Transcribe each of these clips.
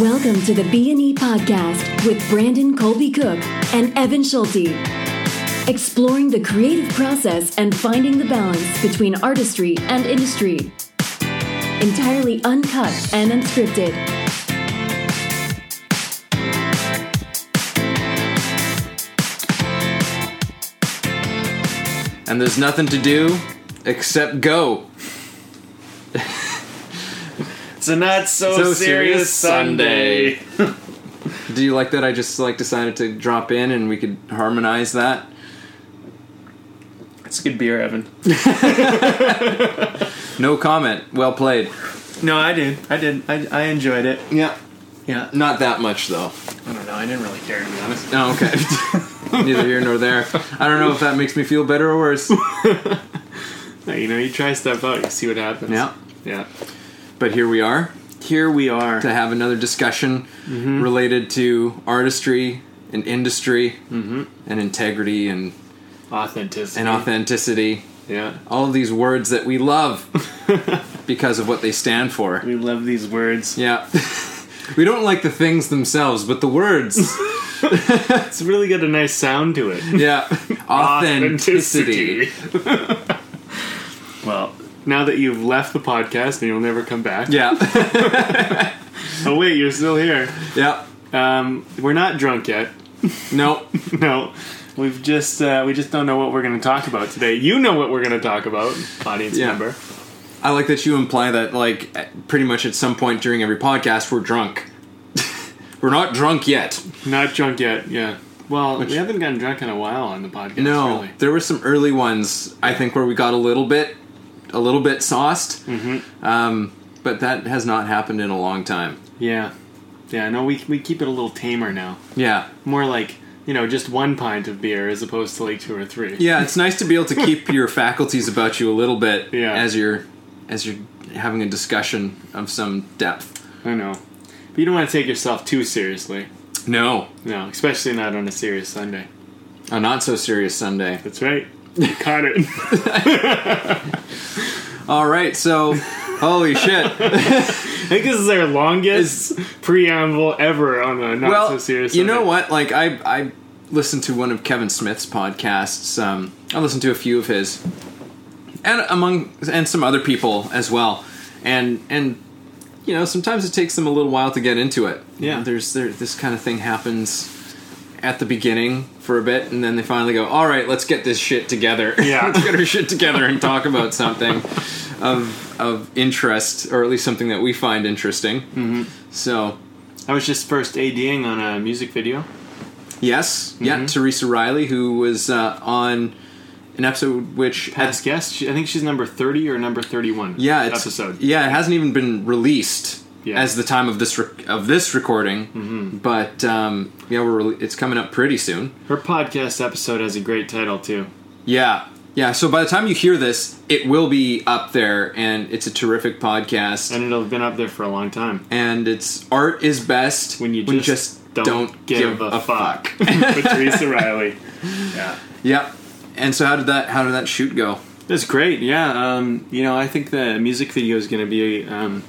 Welcome to the B&E podcast with Brandon Colby Cook and Evan Schulte. Exploring the creative process and finding the balance between artistry and industry. Entirely uncut and unscripted. and there's nothing to do except go. It's a not so, So serious, serious Sunday. Do you like that? I just like decided to drop in and we could harmonize that. It's a good beer, Evan. No comment. Well played. No, I did. I did. I, I enjoyed it. Yeah, Yeah. not that much though. I don't know. I didn't really care to be honest. Oh, okay. Neither here nor there. I don't know if that makes me feel better or worse. You know, you try stuff out, you see what happens. Yeah. Yeah. But here we are Here we are. to have another discussion mm-hmm. related to artistry and industry mm-hmm. and integrity and, Authenticity. and authenticity. Yeah. All of these words that we love because of what they stand for. We love these words. Yeah. we don't like the things themselves, but the words. It's really got a nice sound to it. Yeah. Authenticity. well, now that you've left the podcast and you'll never come back. Yeah. Oh wait, you're still here. yeah. Um, we're not drunk yet. No. No, we've just uh, we just don't know what we're going to talk about today. You know what we're going to talk about, audience Yeah. member. I like that you imply that, like, pretty much at some point during every podcast, we're drunk. we're not drunk yet. Not drunk yet. Yeah. Well, Which- we haven't gotten drunk in a while on the podcast. No, really. there were some early ones. I think where we got a little bit, a little bit sauced. Mm-hmm. Um, but that has not happened in a long time. Yeah. Yeah. No, we we keep it a little tamer now. Yeah, More like you know just one pint of beer as opposed to like two or three. yeah. It's nice to be able to keep your faculties about you a little bit Yeah. as you're as you're having a discussion of some depth. I know. But you don't want to take yourself too seriously. No, No, especially not on a serious Sunday. a not so serious Sunday. That's right. You caught it. All right, so holy shit. I think this is our longest preamble ever on a not well, so serious. you know what? Like I I listened to one of Kevin Smith's podcasts. Um, I listened to a few of his, and among and some other people as well. And and you know sometimes it takes them a little while to get into it. Yeah. there's there this kind of thing happens at the beginning for a bit, and then they finally go, "All right, let's get this shit together. Yeah. let's get our shit together and talk about something of of interest, or at least something that we find interesting." Mm-hmm. So. I was just first ADing on a music video. Yes, Mm-hmm. yeah, Teresa Riley, who was uh, on an episode which Past guest. I think she's number thirty or number thirty-one. yeah, it's, episode. Yeah, it hasn't even been released Yeah. as the time of this rec- of this recording, Mm-hmm. but um, yeah, we're rele- it's coming up pretty soon. Her podcast episode has a great title too. Yeah, yeah. So by the time you hear this, it will be up there, and it's a terrific podcast. and it'll have been up there for a long time. And it's art is best When you just, don't, give, a, fuck. With Teresa Riley. Yeah. Yep. And so how did that how did that shoot go? That's great. Yeah. Um, you know, I think the music video is going to be. Um,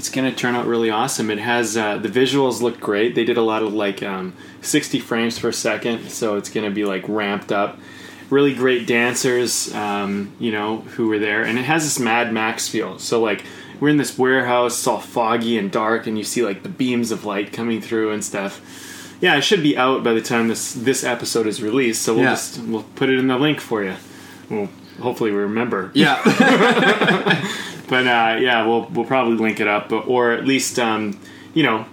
it's going to turn out really awesome. It has uh, the visuals look great. They did a lot of like um, 60 frames per second, so it's going to be like ramped up. Really great dancers, um, you know, who were there, and it has this Mad Max feel. So like we're in this warehouse, it's all foggy and dark, and you see like the beams of light coming through and stuff. Yeah, it should be out by the time this this episode is released. So we'll Yeah. just we'll put it in the link for you. Well, hopefully we remember. Yeah. But uh, yeah, we'll we'll probably link it up, but, or at least um, you know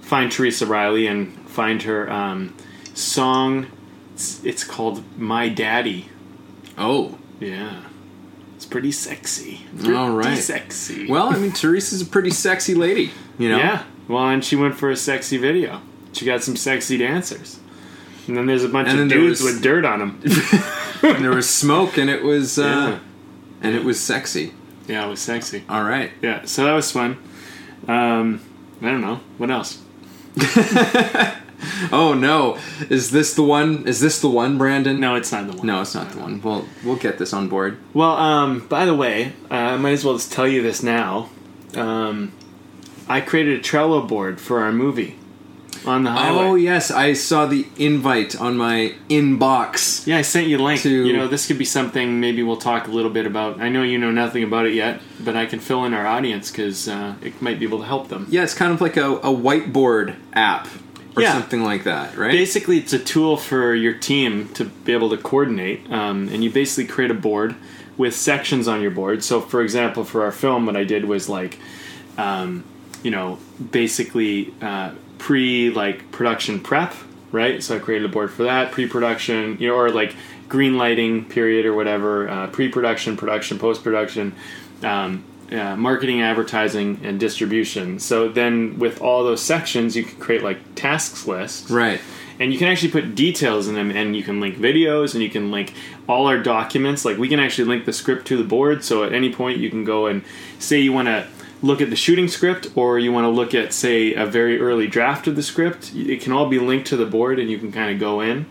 find Teresa Riley and find her um, song. It's, it's called "My Daddy." oh. Yeah, it's pretty sexy. All Pretty right. sexy. Well, I mean, Teresa's a pretty sexy lady, you know. yeah. Well, and she went for a sexy video. She got some sexy dancers. And then there's a bunch And of dudes was- with dirt on them. And there was smoke, and it was, uh, Yeah. and it was sexy. Yeah, it was sexy. All right. Yeah, so that was fun. Um, I don't know what else. Oh no, is this the one? Is this the one, Brandon? No, it's not the one. no, it's not the one. Well, we'll get this on board. Well, um, by the way, uh, I might as well just tell you this now. Um, I created a Trello board for our movie on the highway. Oh yes, I saw the invite on my inbox. Yeah, I sent you a link. To- You know, this could be something maybe we'll talk a little bit about. I know you know nothing about it yet, but I can fill in our audience because uh, it might be able to help them. Yeah, it's kind of like a, a whiteboard app or Yeah. something like that, right? Basically, it's a tool for your team to be able to coordinate, um, and you basically create a board with sections on your board. So, for example, for our film, what I did was like, um, you know, basically uh, pre like production prep, right? So I created a board for that pre-production, you know, or like green lighting period or whatever, uh, pre-production, production, post-production. Um, uh, marketing, advertising, and distribution. So then, with all those sections, you can create like tasks lists, right. and you can actually put details in them and you can link videos and you can link all our documents like we can actually link the script to the board so at any point you can go and say you want to look at the shooting script or you want to look at say a very early draft of the script it can all be linked to the board and you can kind of go in.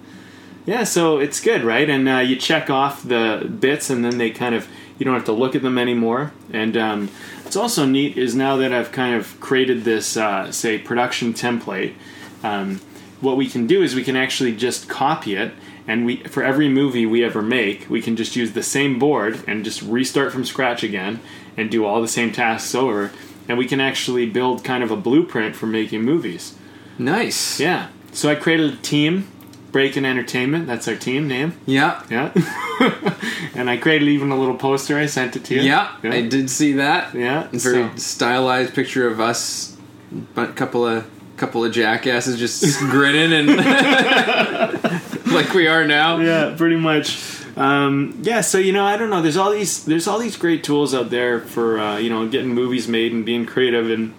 Yeah so it's good right? And uh, you check off the bits and then they kind of you don't have to look at them anymore. And um, what's also neat is now that i've kind of created this uh, say production template um, what we can do is we can actually just copy it and we for every movie we ever make we can just use the same board and just restart from scratch again and do all the same tasks over and we can actually build kind of a blueprint for making movies Nice. yeah so i created a team break and entertainment that's our team name Yeah. yeah and i created even a little poster i sent it to you Yeah, I did see that. yeah Very so- stylized picture of us, a couple of couple of jackasses just grinning and like we are now. yeah, pretty much. Um, yeah, so you know, I don't know. There's all these there's all these great tools out there for uh, you know getting movies made and being creative, and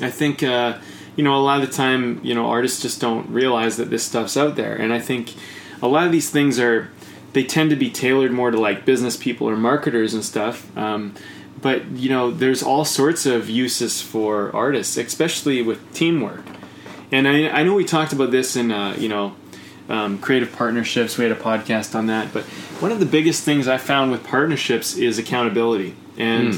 I think uh, you know a lot of the time you know artists just don't realize that this stuff's out there, and I think a lot of these things are they tend to be tailored more to like business people or marketers and stuff. Um, but you know, there's all sorts of uses for artists, especially with teamwork. And I, I know we talked about this in uh, you know um, creative partnerships. We had a podcast on that. But one of the biggest things I found with partnerships is accountability. And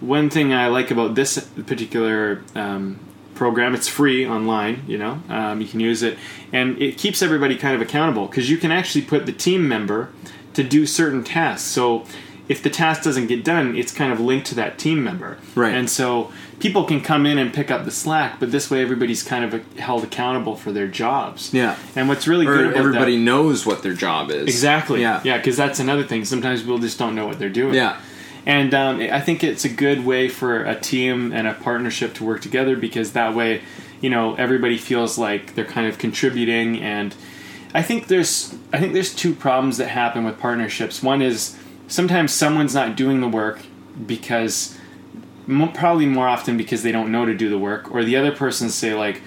one thing I like about this particular um, program, it's free online. You know, um, you can use it, and it keeps everybody kind of accountable because you can actually put the team member to do certain tasks. So if the task doesn't get done, it's kind of linked to that team member. Right. And so people can come in and pick up the slack, but this way everybody's kind of held accountable for their jobs. Yeah. And what's really good Or about everybody that, knows what their job is. exactly, Yeah. yeah, because that's another thing. Sometimes people just don't know what they're doing. Yeah. And um, I think it's a good way for a team and a partnership to work together because that way, you know, everybody feels like they're kind of contributing. And I think there's, I think there's two problems that happen with partnerships. One is sometimes someone's not doing the work because, probably more often because they don't know to do the work, or the other person say like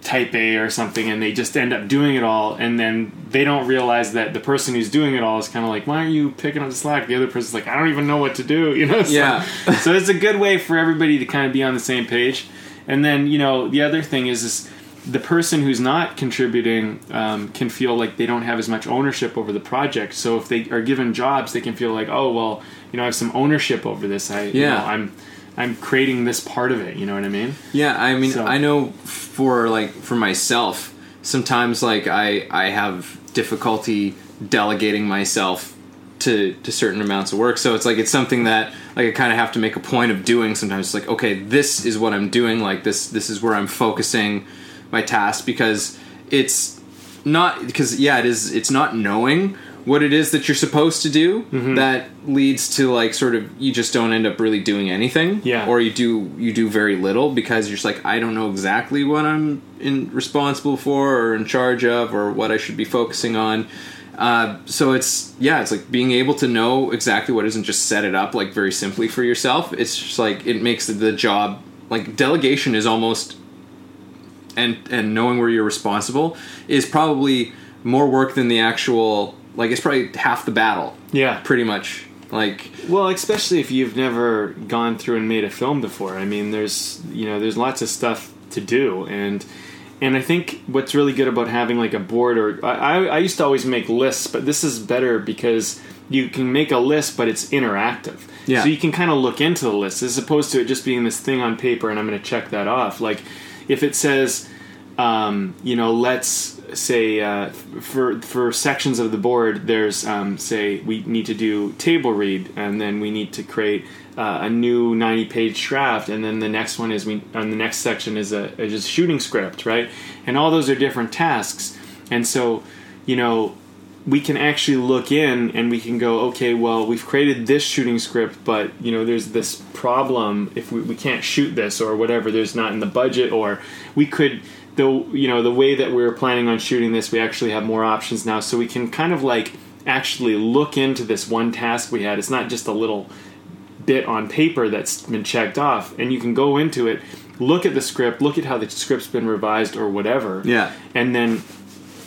type A or something, and they just end up doing it all, and then they don't realize that the person who's doing it all is kind of like, why aren't you picking up the slack? The other person's like, I don't even know what to do, you know? So, Yeah. so it's a good way for everybody to kind of be on the same page. And then you know the other thing is is the person who's not contributing um, can feel like they don't have as much ownership over the project. So if they are given jobs, they can feel like, oh well, you know, I have some ownership over this. I, you Yeah. know, I'm I'm creating this part of it. You know what I mean? Yeah, I mean, So- I know for like for myself, sometimes like I I have difficulty delegating myself to to certain amounts of work. So it's like it's something that like I kind of have to make a point of doing. Sometimes it's like okay, this is what I'm doing. Like this this is where I'm focusing my task because it's not because yeah, it is. It's not knowing what it is that you're supposed to do that leads to like sort of you just don't end up really doing anything Yeah. or you do you do very little because you're just like I don't know exactly what I'm in responsible for or in charge of or what I should be focusing on. Uh, so it's yeah, it's like being able to know exactly what isn't just set it up like very simply for yourself. It's just like it makes the, the job like delegation is almost and and knowing where you're responsible is probably more work than the actual like it's probably half the battle Yeah. pretty much like Well, especially if you've never gone through and made a film before. I mean, there's you know there's lots of stuff to do, and and I think what's really good about having like a board or I, I- I used to always make lists, but this is better because you can make a list, but it's interactive. Yeah. So you can kind of look into the list as opposed to it just being this thing on paper and I'm going to check that off. Like if it says, um, you know, let's say uh, for for sections of the board, there's um, say we need to do table read and then we need to create uh, a new 90 page draft and then the next one is we on the next section is a is a shooting script right? And all those are different tasks. And so you know we can actually look in and we can go okay well we've created this shooting script but you know there's this problem if we, we can't shoot this or whatever there's not in the budget or we could the you know the way that we were planning on shooting this we actually have more options now so we can kind of like actually look into this one task we had it's not just a little bit on paper that's been checked off and you can go into it look at the script look at how the script's been revised or whatever Yeah. and then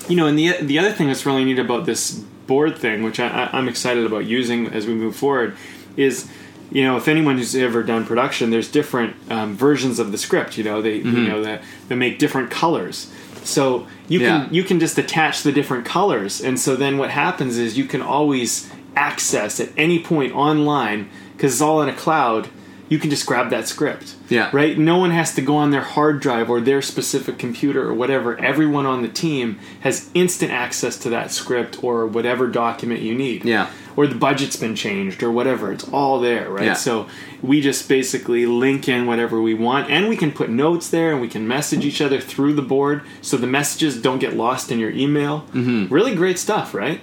you know and the the other thing that's really neat about this board thing which I, i'm excited about using as we move forward is you know if anyone who's ever done production there's different um, versions of the script you know they Mm-hmm. you know that they make different colors so you Yeah. can you can just attach the different colors and so then what happens is you can always access at any point online because it's all in a cloud you can just grab that script Yeah. right no one has to go on their hard drive or their specific computer or whatever everyone on the team has instant access to that script or whatever document you need Yeah. or the budget's been changed or whatever it's all there right Yeah. so we just basically link in whatever we want and we can put notes there and we can message each other through the board so the messages don't get lost in your email mm-hmm. really great stuff right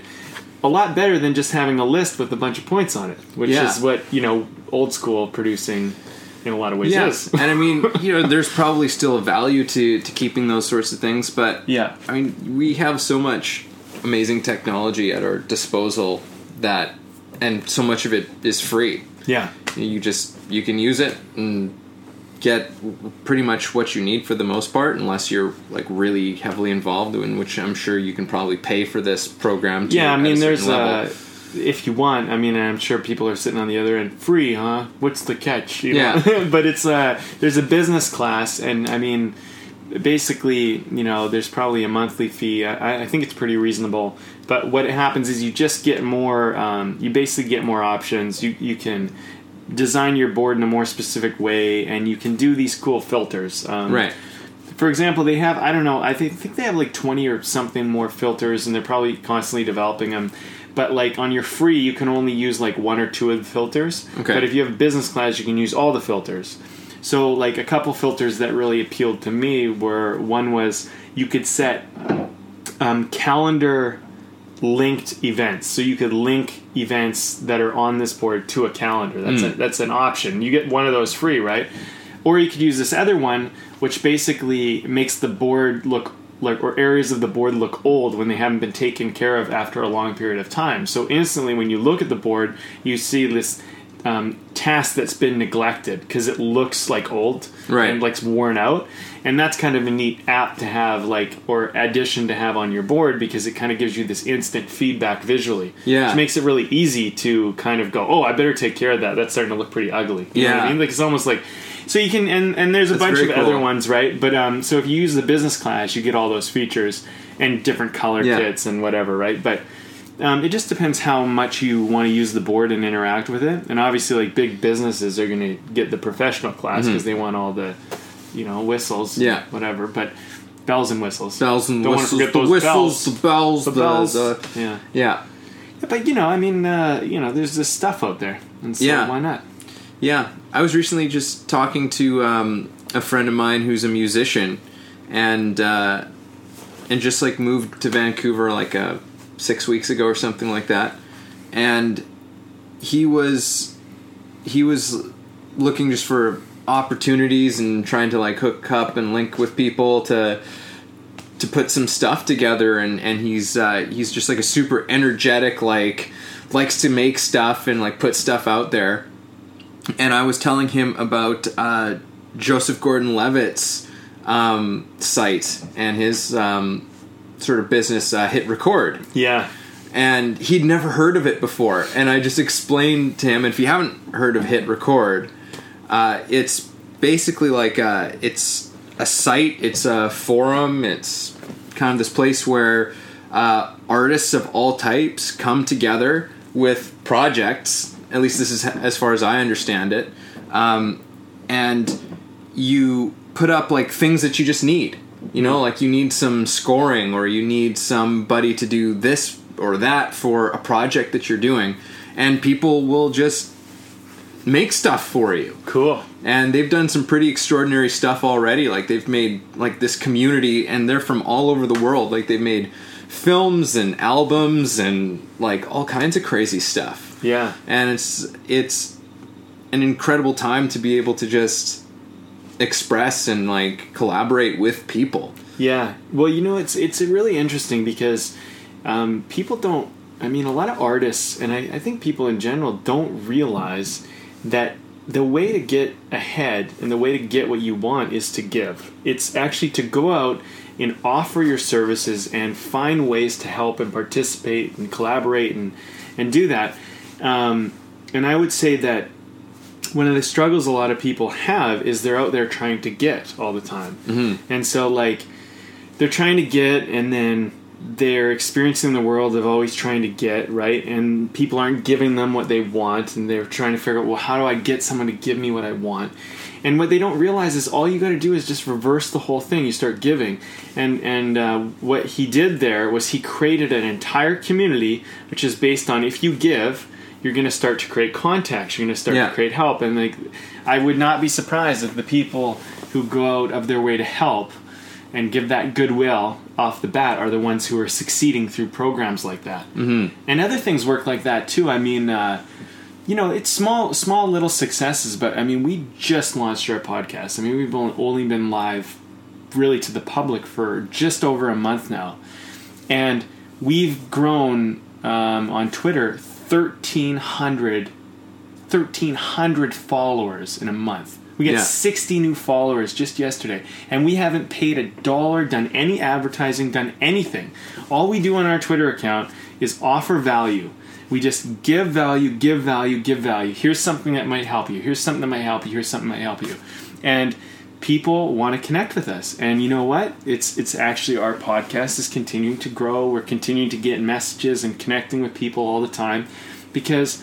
a lot better than just having a list with a bunch of points on it which Yeah. is what you know old school producing in a lot of ways Yes, is and I mean, you know, there's probably still a value to to keeping those sorts of things, but Yeah. I mean, we have so much amazing technology at our disposal that, and so much of it is free. yeah You just you can use it and get pretty much what you need for the most part, unless you're like really heavily involved, in which I'm sure you can probably pay for this program. To, yeah i at a mean there's level. uh if you want i mean i'm sure people are sitting on the other end free huh what's the catch you know? Yeah. but it's uh there's a business class and i mean basically you know there's probably a monthly fee i, I think it's pretty reasonable but what happens is you just get more um, you basically get more options you you can design your board in a more specific way and you can do these cool filters um, right. for example, they have I don't know I think, think they have like twenty or something more filters, and they're probably constantly developing them. But like on your free, you can only use like one or two of the filters. Okay. But if you have business class, you can use all the filters. So like a couple filters that really appealed to me were one was you could set um, calendar linked events. So you could link events that are on this board to a calendar. That's hmm. a, that's an option. You get one of those free, right? Or you could use this other one, which basically makes the board look like or areas of the board look old when they haven't been taken care of after a long period of time. So instantly, when you look at the board, you see this um, task that's been neglected because it looks like old Right. and like worn out and that's kind of a neat app to have like or addition to have on your board because it kind of gives you this instant feedback visually Yeah. which makes it really easy to kind of go oh i better take care of that that's starting to look pretty ugly you Yeah. i mean like it's almost like so you can and, and there's a That's bunch of very other ones right but um so if you use the business class you get all those features and different color Yeah. kits and whatever right but um, it just depends how much you want to use the board and interact with it. And obviously, like big businesses are going to get the professional class because they want all the, you know, whistles, Mm-hmm. Yeah. whatever. But bells and whistles, Bells and Don't whistles, the those whistles, bells. the bells, the the, bells. the- yeah. yeah, But you know, I mean, uh, you know, there's this stuff out there, and so Yeah. why not? yeah. I was recently just talking to um, a friend of mine who's a musician, and uh, and just like moved to Vancouver like uh, six weeks ago or something like that, and he was he was looking just for opportunities and trying to like hook up and link with people to to put some stuff together. And and he's uh, he's just like a super energetic like likes to make stuff and like put stuff out there. And I was telling him about uh, Joseph Gordon-Levitt's um, site and his um, sort of business uh, hit record Yeah, and he'd never heard of it before. And I just explained to him, if you haven't heard of Hit Record, uh, it's basically like a, it's a site, it's a forum, it's kind of this place where uh, artists of all types come together with projects. At least this is as far as I understand it. Um, and you put up like things that you just need. You know, like you need some scoring or you need somebody to do this or that for a project that you're doing, and people will just make stuff for you. Cool. And they've done some pretty extraordinary stuff already. Like they've made like this community, and they're from all over the world. Like they've made films and albums and like all kinds of crazy stuff. Yeah. And it's it's an incredible time to be able to just express and like collaborate with people. Yeah. Well, you know, it's it's really interesting because um, people don't. I mean, a lot of artists, and I, I think people in general don't realize that the way to get ahead and the way to get what you want is to give. It's actually to go out and offer your services and find ways to help and participate and collaborate and and do that. Um, and I would say that one of the struggles a lot of people have is they're out there trying to get all the time, mm-hmm. and so like they're trying to get, and then they're experiencing the world of always trying to get right, and people aren't giving them what they want, and they're trying to figure out well how do I get someone to give me what I want, and what they don't realize is all you got to do is just reverse the whole thing. You start giving, and and uh, what he did there was he created an entire community which is based on if you give you're going to start to create contacts. You're going to start Yeah. to create help, and like, I would not be surprised if the people who go out of their way to help and give that goodwill off the bat are the ones who are succeeding through programs like that. Mm-hmm. And other things work like that too. I mean, uh, you know, it's small, small little successes, but I mean, we just launched our podcast. I mean, we've only been live really to the public for just over a month now, and we've grown um, on Twitter 1,300, 1,300 followers in a month. We get Yeah. 60 new followers just yesterday, and we haven't paid a dollar, done any advertising, done anything. All we do on our Twitter account is offer value. We just give value, give value, give value. Here's something that might help you. Here's something that might help you. Here's something that might help you. And people want to connect with us. And you know what? It's it's actually our podcast is continuing to grow. We're continuing to get messages and connecting with people all the time because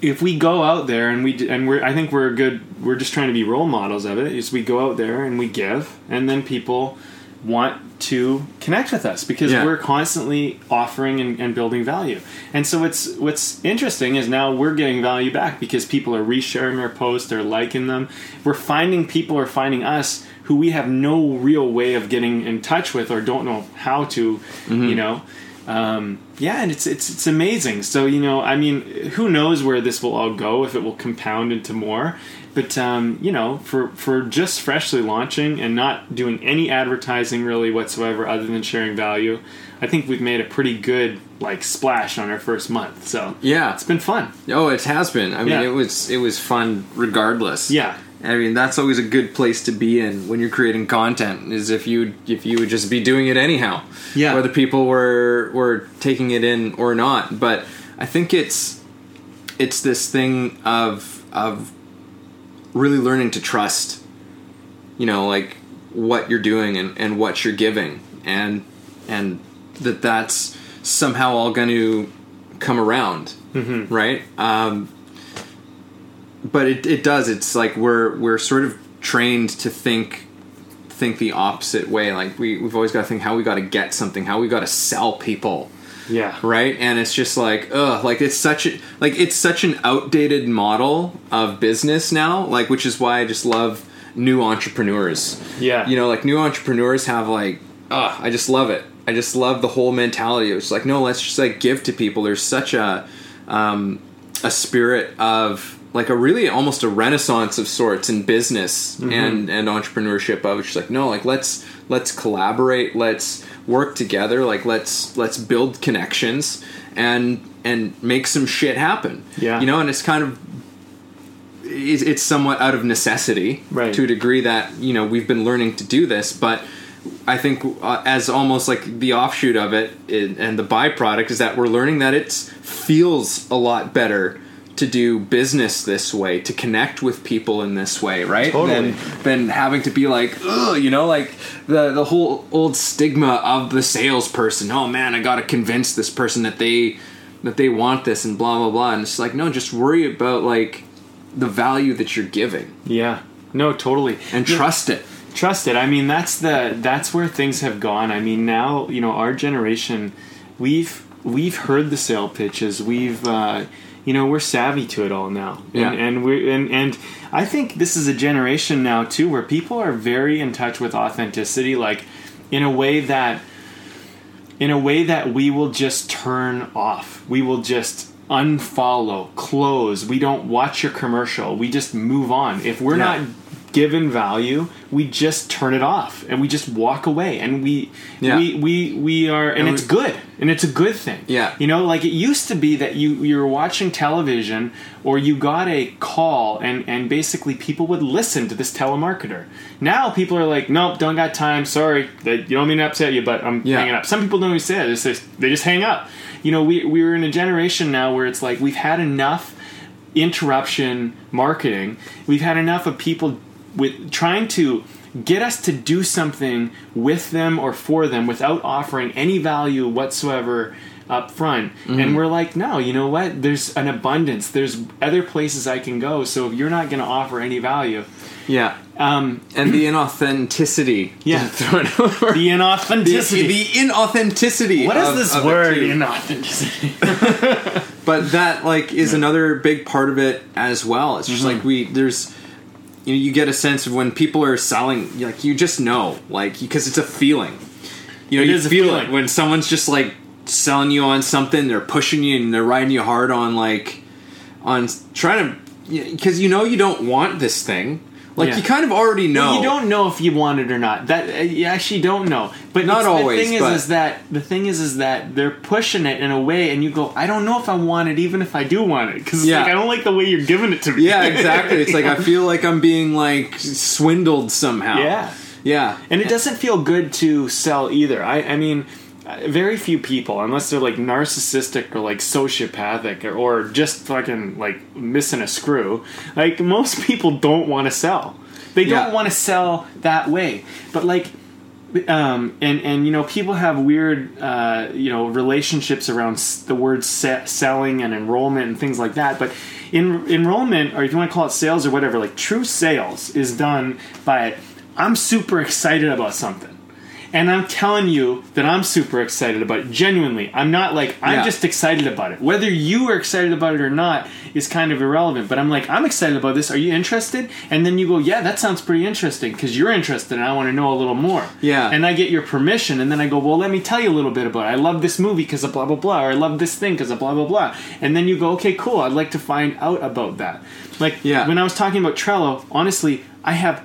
if we go out there and we and we're I think we're good we're just trying to be role models of it is we go out there and we give and then people want to connect with us because Yeah. we're constantly offering and, and building value and so what's what's interesting is now we're getting value back because people are resharing our posts they're liking them we're finding people are finding us who we have no real way of getting in touch with or don't know how to you know um, yeah, and it's it's it's amazing. So you know, I mean, who knows where this will all go? If it will compound into more, but um, you know, for for just freshly launching and not doing any advertising really whatsoever, other than sharing value, I think we've made a pretty good like splash on our first month. So Yeah. it's been fun. Oh, it has been. I mean, Yeah. it was it was fun regardless. Yeah, I mean, that's always a good place to be in when you're creating content. Is if you if you would just be doing it anyhow, Yeah. whether people were were taking it in or not. But I think it's it's this thing of of really learning to trust. You know, like what you're doing and, and what you're giving, and and that that's somehow all going to come around, mm-hmm. right? Um, but it, it does it's like we're we're sort of trained to think think the opposite way like we, we've always got to think how we got to get something how we got to sell people yeah, right? And it's just like ugh like it's such a like it's such an outdated model of business now like which is why i just love new entrepreneurs. Yeah. you know like new entrepreneurs have like ugh i just love it. I just love the whole mentality. It's like no let's just like give to people. There's such a um a spirit of like a really almost a renaissance of sorts in business and and entrepreneurship of it's just like no like let's let's collaborate. Let's work together like let's let's build connections and and make some shit happen Yeah. you know and it's kind of it's it's somewhat out of necessity Right. to a degree that you know we've been learning to do this but i think uh, as almost like the offshoot of it i- and the byproduct is that we're learning that it feels a lot better to do business this way to connect with people in this way right Totally. than, than having to be like ugh you know like the the whole old stigma of the salesperson oh man i gotta convince this person that they that they want this and blah blah blah and it's like no just worry about like the value that you're giving Yeah. No, totally. and Yeah. trust it trust it i mean that's the that's where things have gone i mean now you know our generation we've we've heard the sale pitches we've uh you know we're savvy to it all now Yeah. and, and we and and i think this is a generation now too where people are very in touch with authenticity like in a way that in a way that we will just turn off. We will just unfollow, close. We don't watch your commercial. We just move on. If we're Yeah. not given value, we just turn it off and we just walk away. And we Yeah. we we we are and, And it's we- good. And it's a good thing. Yeah. You know, like it used to be that you you were watching television or you got a call and and basically people would listen to this telemarketer. Now people are like, "Nope, don't got time. Sorry. They, you don't mean to upset you, but I'm Yeah. hanging up." Some people don't even say it. They just, they just hang up. You know, we we're in a generation now where it's like we've had enough interruption marketing. We've had enough of people with trying to get us to do something with them or for them without offering any value whatsoever up front. And we're like, no, you know what? There's an abundance. There's other places I can go. So if you're not going to offer any value, yeah um, and the inauthenticity Yeah. throw it over the the, inauthenticity. the inauthenticity what is of- this of word, inauthenticity? but that like is another big part of it as well it's just Mm-hmm. like we there's you know you get a sense of when people are selling like you just know like because it's a feeling you know It you is a feel feeling. it when someone's just like selling you on something they're pushing you and they're riding you hard on like on trying to because you know you don't want this thing like Yeah. you kind of already know You don't know if you want it or not. That uh, you actually don't know. But Not always, The thing is, but- is that the thing is, is that they're pushing it in a way, and you go, I don't know if I want it, even if I do want it, because Yeah. like, I don't like the way you're giving it to me. yeah exactly it's like i feel like i'm being like swindled somehow Yeah. yeah And it doesn't feel good to sell either. I, I mean, very few people, unless they're like narcissistic or like sociopathic or, or just fucking like missing a screw, like most people don't want to sell. They don't Yeah. want to sell that way. But like, um, and and you know, people have weird, uh, you know, relationships around s- the word se- selling and enrollment and things like that. But in enrollment, or if you want to call it sales or whatever, like true sales is done by I'm super excited about something. And I'm telling you that I'm super excited about it. Genuinely. I'm not like, I'm Yeah. just excited about it. Whether you are excited about it or not is kind of irrelevant. But I'm like, I'm excited about this. Are you interested? And then you go, yeah, that sounds pretty interesting because you're interested and I want to know a little more. Yeah. And I get your permission. And then I go, well, let me tell you a little bit about it. I love this movie because of blah, blah, blah. Or I love this thing because of blah, blah, blah. And then you go, okay, cool. I'd like to find out about that. Like, Yeah. when I was talking about Trello, honestly, I have.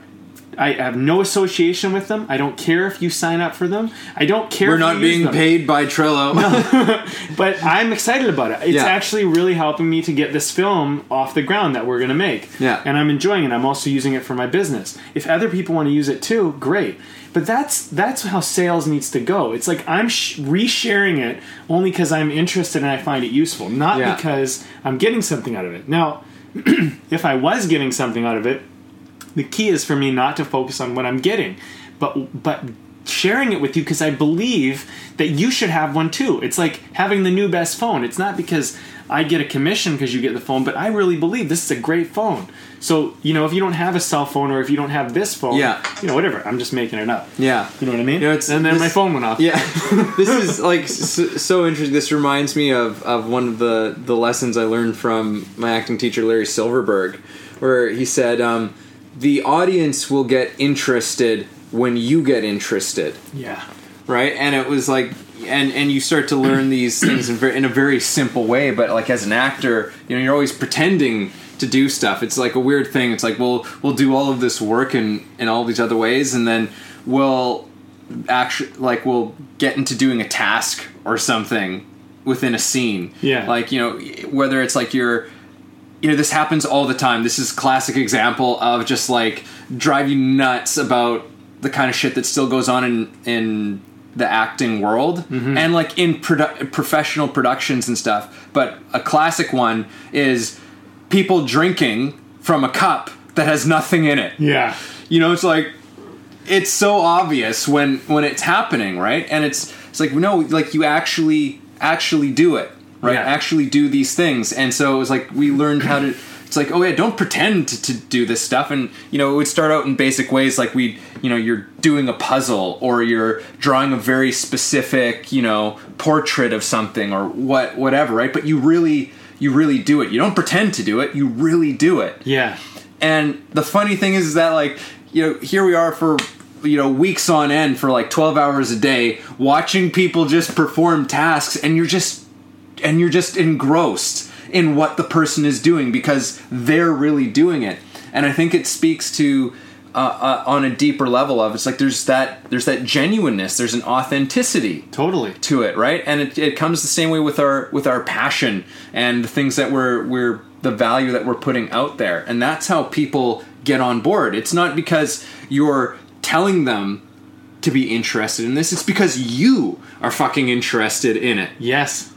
I have no association with them. I don't care if you sign up for them. I don't care. we're if not being them. paid by trello but I'm excited about it. It's Yeah. actually really helping me to get this film off the ground that we're going to make. Yeah. and I'm enjoying it. I'm also using it for my business. If other people want to use it too, great. But that's that's how sales needs to go. It's like I'm sh- resharing it only because I'm interested and I find it useful, not Yeah. because I'm getting something out of it. Now, if I was getting something out of it, the key is for me not to focus on what I'm getting, but but sharing it with you because I believe that you should have one too. It's like having the new best phone. It's not because I get a commission because you get the phone, but I really believe this is a great phone. So you know, if you don't have a cell phone or if you don't have this phone, Yeah. you know, whatever. I'm just making it up. yeah You know what I mean? You know, and then this- my phone went off. Yeah, this is like so, so interesting. This reminds me of, of one of the, the lessons I learned from my acting teacher Larry Silverberg, where he said, um, "The audience will get interested when you get interested." yeah. right? And it was like, and and you start to learn these things in, very, in a very simple way. But like as an actor, you know, you're always pretending to do stuff. It's like a weird thing. It's like we'll we'll do all of this work in in all these other ways, and then we'll actually like we'll get into doing a task or something within a scene. Yeah. like you know, whether it's like you're you know this happens all the time. This is classic example of just like drive you nuts about the kind of shit that still goes on in in the acting world Mm-hmm. and like in produ- professional productions and stuff. But a classic one is people drinking from a cup that has nothing in it. Yeah. you know it's like it's so obvious when when it's happening right? And it's it's like no like you actually actually do it right? Yeah. Actually do these things. And so it was like we learned how to. It's like, oh yeah, don't pretend to, to do this stuff. And you know, it would start out in basic ways, like we, you know, you're doing a puzzle or you're drawing a very specific, you know, portrait of something or what, whatever, right? But you really, you really do it. You don't pretend to do it. You really do it. Yeah. And the funny thing is that like you know here we are for you know weeks on end for like 12 hours a day watching people just perform tasks and you're just and you're just engrossed in what the person is doing because they're really doing it. And I think it speaks to uh, uh, on a deeper level of it's like there's that there's that genuineness, there's an authenticity Totally. to it, right? And it, it comes the same way with our with our passion and the things that we're we're the value that we're putting out there, and that's how people get on board. It's not because you're telling them to be interested in this; it's because you are fucking interested in it, Yes.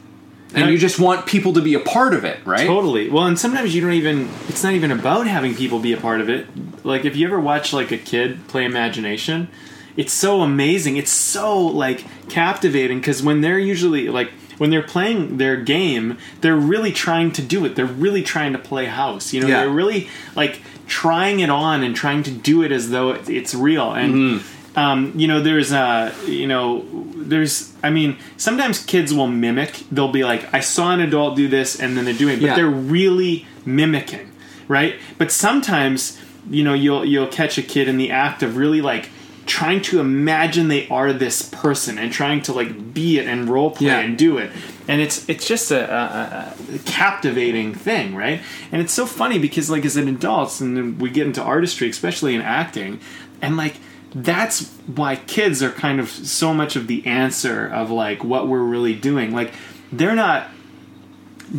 And you just want people to be a part of it, right? Totally. Well, and sometimes you don't even. It's not even about having people be a part of it. Like if you ever watch like a kid play imagination, it's so amazing. It's so like captivating because when they're usually like when they're playing their game, they're really trying to do it. They're really trying to play house. You know, Yeah. they're really like trying it on and trying to do it as though it's real. And mm-hmm. Um, you know, there's uh, you know, there's. I mean, sometimes kids will mimic. They'll be like, "I saw an adult do this," and then they're doing it, but Yeah. they're really mimicking, right? But sometimes, you know, you'll you'll catch a kid in the act of really like trying to imagine they are this person and trying to like be it and role play Yeah. and do it and it's it's just a, a, a captivating thing right and it's so funny because like as an adults and we get into artistry especially in acting and like that's why kids are kind of so much of the answer of like what we're really doing. Like they're not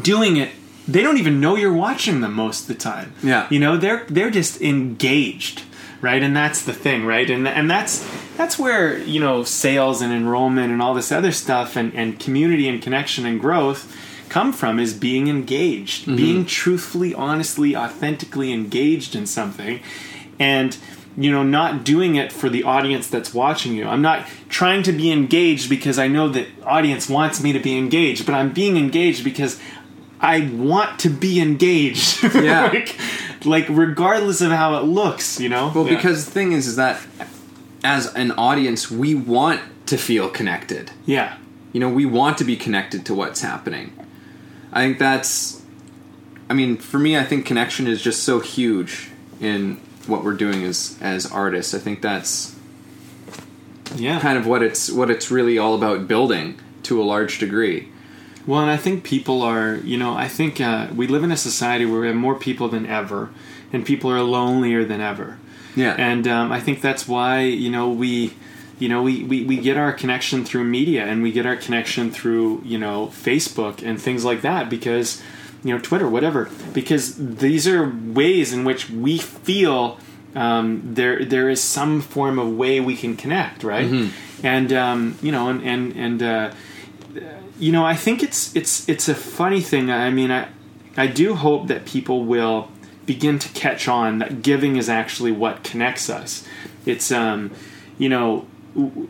doing it they don't even know you're watching them most of the time. Yeah. you know they're they're just engaged right? And that's the thing right? And and that's that's where you know sales and enrollment and all this other stuff and and community and connection and growth come from is being engaged mm-hmm. being truthfully honestly authentically engaged in something. And you know not doing it for the audience that's watching you i'm not trying to be engaged because i know that audience wants me to be engaged but i'm being engaged because i want to be engaged Yeah. like, like regardless of how it looks you know Well, Yeah. because the thing is, is that as an audience, we want to feel connected. yeah You know, we want to be connected to what's happening. I think that's. I mean, for me, I think connection is just so huge in what we're doing as as artists. I think that's yeah kind of what it's what it's really all about building to a large degree. Well, and I think people are, you know, I think uh, we live in a society where we have more people than ever, and people are lonelier than ever. Yeah. And um, I think that's why, you know, we, you know, we, we, we get our connection through media and we get our connection through, you know, Facebook and things like that because, you know, Twitter, whatever, because these are ways in which we feel um, there there is some form of way we can connect, right? And um, you know, and and and uh, you know, I think it's it's it's a funny thing. I mean, I I do hope that people will begin to catch on that giving is actually what connects us. It's um, you know,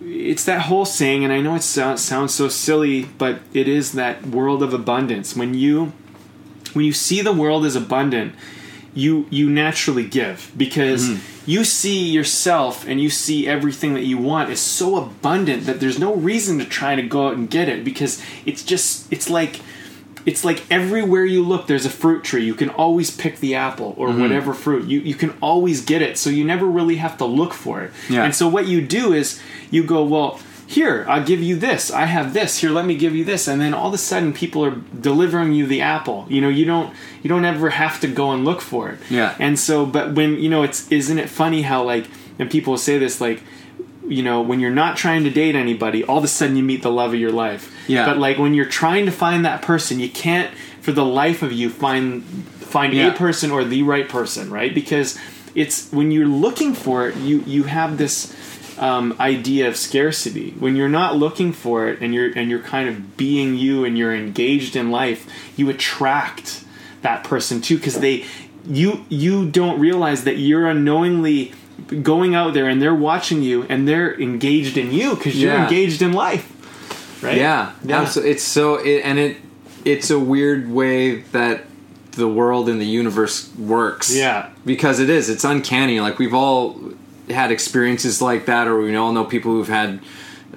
it's that whole saying, and I know it sounds sounds so silly, but it is that world of abundance. When you when you see the world as abundant, you you naturally give because mm-hmm. you see yourself and you see everything that you want is so abundant that there's no reason to try to go out and get it because it's just it's like it's like everywhere you look there's a fruit tree. You can always pick the apple or mm-hmm. whatever fruit. You you can always get it. So you never really have to look for it. Yeah. and so what you do is you go well here i'll give you this. I have this. Here let me give you this. And then all of a sudden people are delivering you the apple. You know you don't you don't ever have to go and look for it. Yeah. and so but when you know it's isn't it funny how like and people say this like you know when you're not trying to date anybody all of a sudden you meet the love of your life. Yeah. but like when you're trying to find that person you can't for the life of you find find Yeah. a person or the right person right? Because it's when you're looking for it you you have this um, idea of scarcity when you're not looking for it and you're and you're kind of being you and you're engaged in life you attract that person too because they you you don't realize that you're unknowingly going out there and they're watching you and they're engaged in you because you're Yeah. engaged in life right Yeah, yeah absolutely. It's so, it, and it it's a weird way that the world and the universe works. Yeah. Because it is. It's uncanny. Like we've all had experiences like that or we all know people who've had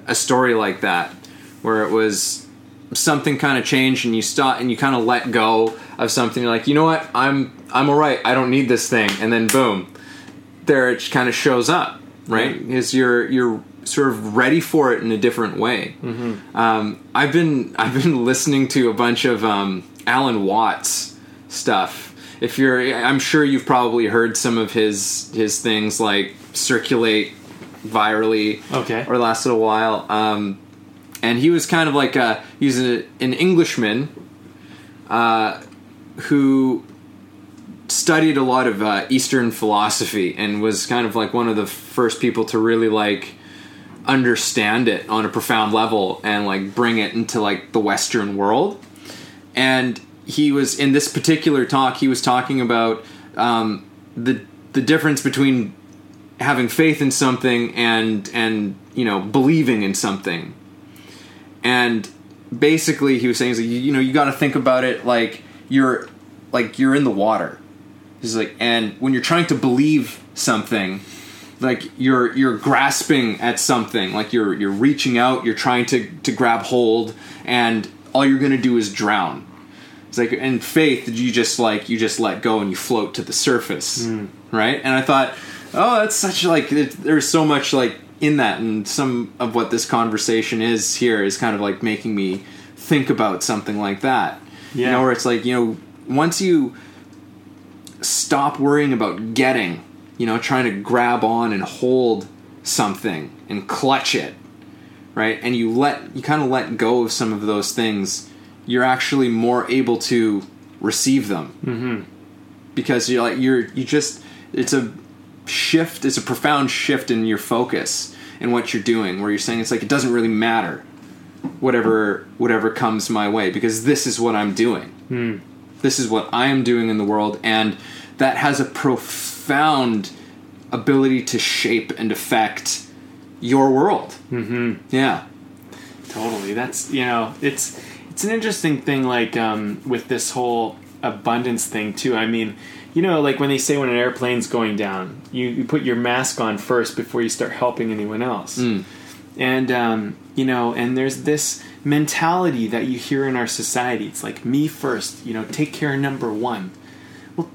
a story like that where it was something kind of changed and you stop and you kind of let go of something You're like, "You know what? I'm I'm all right. I don't need this thing." And then boom, there it kind of shows up, right? Is you're you're sort of ready for it in a different way. Um, I've been I've been listening to a bunch of um, Alan Watts stuff. If you're, I'm sure you've probably heard some of his his things like circulate virally Okay. over the last little while. Um, and he was kind of like a he's a, an Englishman uh, who studied a lot of uh, Eastern philosophy and was kind of like one of the first people to really like understand it on a profound level and like bring it into like the Western world. And he was in this particular talk. He was talking about um, the the difference between having faith in something and and you know believing in something. And basically, he was saying, like, you, you know, you got to think about it like you're like you're in the water. He's like, and when you're trying to believe something, like you're you're grasping at something, like you're you're reaching out, you're trying to to grab hold, and all you're gonna do is drown. It's like in faith, you just like you just let go and you float to the surface, hmm. right? And I thought, oh, that's such like there's so much like in that, and some of what this conversation is here is kind of like making me think about something like that. You know, where it's like you know, once you stop worrying about getting, you know, trying to grab on and hold something and clutch it, right? And you let you kind of let go of some of those things, you're actually more able to receive them. Mm-hmm. Because you're like you're you just it's a shift, it's a profound shift in your focus and what you're doing, where you're saying it's like it doesn't really matter whatever whatever comes my way because this is what I'm doing this is what I am doing in the world, and that has a profound ability to shape and affect your world. Mm-hmm. Yeah, Totally. That's you know, it's it's an interesting thing like um, with this whole abundance thing too. I mean, you know, like when they say when an airplane's going down, you, you put your mask on first before you start helping anyone else. And um, you know, and there's this mentality that you hear in our society. It's like me first, you know, take care of number one. Well,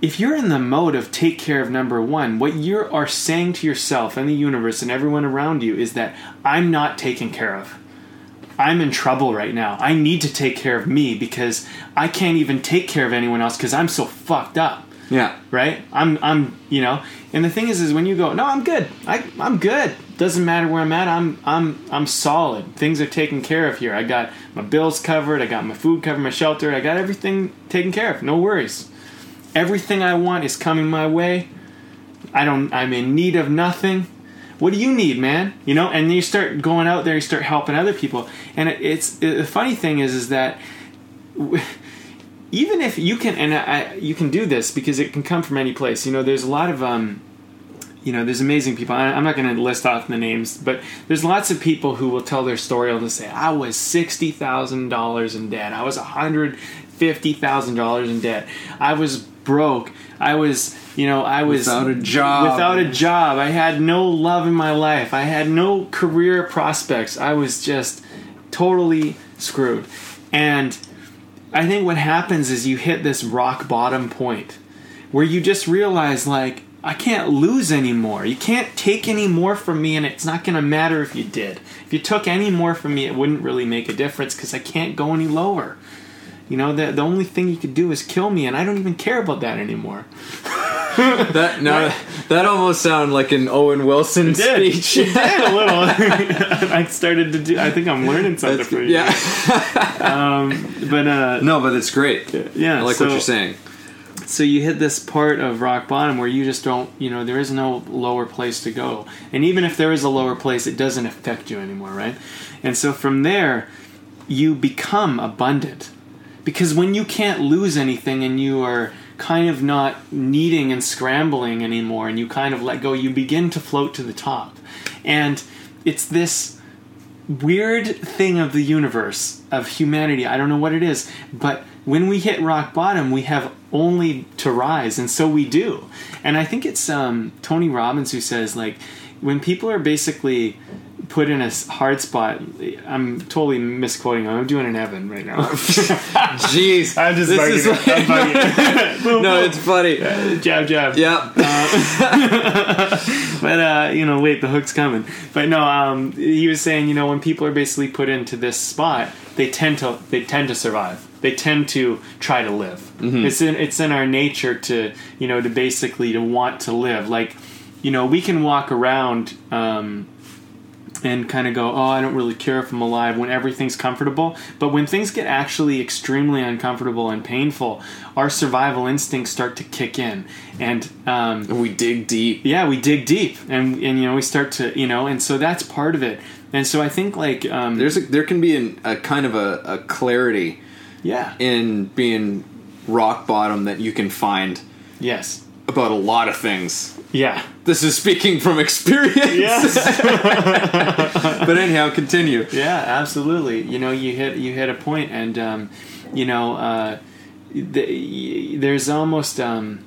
if you're in the mode of take care of number one, what you are saying to yourself and the universe and everyone around you is that I'm not taken care of. I'm in trouble right now. I need to take care of me because I can't even take care of anyone else because I'm so fucked up. yeah, Right? I'm I'm you know, and the thing is is when you go, No, I'm good. I I'm good. Doesn't matter where I'm at, I'm I'm I'm solid. Things are taken care of here. I got my bills covered, I got my food covered, my shelter, I got everything taken care of. No worries. Everything I want is coming my way. I don't I'm in need of nothing. What do you need, man? You know, and you start going out there, you start helping other people. And it, it's it, the funny thing is is that even if you can and I, you can do this because it can come from any place. You know there's a lot of um you know there's amazing people. I, i'm not going to list off the names but there's lots of people who will tell their story. And say i was $60000 in debt. I was $150000 in debt. I was broke i was you know i was Without a job. without a job i had no love in my life i had no career prospects i was just totally screwed and I think what happens is you hit this rock bottom point where you just realize, like, I can't lose anymore. You can't take any more from me, and it's not going to matter if you did. If you took any more from me, it wouldn't really make a difference because I can't go any lower. You know, the, the only thing you could do is kill me, and I don't even care about that anymore. that no, that almost sounded like an Owen Wilson speech. It did a little. I started to do. I think I'm learning something That's- from you. yeah, But uh, no, but it's great. yeah, I like so- what you're saying. so you hit this part of rock bottom where you just don't you know there is no lower place to go and even if there is a lower place it doesn't affect you anymore right and so from there you become abundant because when you can't lose anything and you are kind of not needing and scrambling anymore and you kind of let go you begin to float to the top and it's this weird thing of the universe of humanity. I don't know what it is, but when we hit rock bottom, we have only to rise, and so we do. And I think it's um, Tony Robbins who says like when people are basically put in a hard spot. I'm totally misquoting. him. I'm doing an Evan right now. Jeez, I'm just This bugging like- I'm bugging no, it's funny. jab jab. Yeah, But uh, you know, wait, the hook's coming. But no, um, he was saying, you know, when people are basically put into this spot, they tend to they tend to survive. They tend to try to live. It's in it's in our nature to you know to basically to want to live. Like you know, we can walk around. Um, and kind of go, oh, I don't really care if I'm alive when everything's comfortable. But when things get actually extremely uncomfortable and painful, our survival instincts start to kick in, and um, we dig deep. yeah, we dig deep, and and you know we start to you know, and so that's part of it. And so I think like um, There's a, there can be an, a kind of a, a clarity yeah, in being rock bottom that you can find yes, about a lot of things. yeah, This is speaking from experience. yes. but anyhow, continue. Yeah, absolutely. You know, you hit you hit a point, and um, you know, uh, the, there's almost um,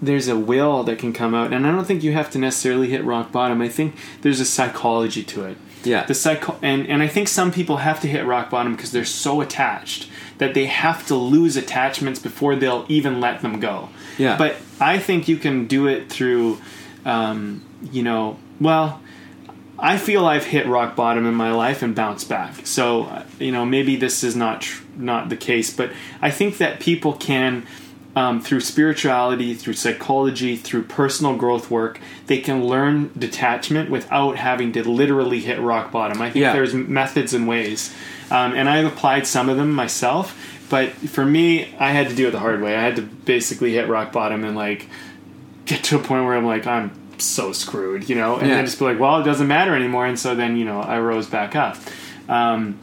there's a will that can come out, and I don't think you have to necessarily hit rock bottom. I think there's a psychology to it. Yeah. The psycho and and I think some people have to hit rock bottom because they're so attached that they have to lose attachments before they'll even let them go. Yeah. But I think you can do it through, um, you know, well. I feel I've hit rock bottom in my life and bounced back. So, uh, you know, maybe this is not tr- not the case, but I think that people can, um, through spirituality, through psychology, through personal growth work, they can learn detachment without having to literally hit rock bottom. I think Yeah. there's methods and ways, um, and I've applied some of them myself. But for me, I had to do it the hard way. I had to basically hit rock bottom and like get to a point where I'm like, I'm so screwed, you know, and Yeah. then just be like, well, it doesn't matter anymore. And so then, you know, I rose back up. Um,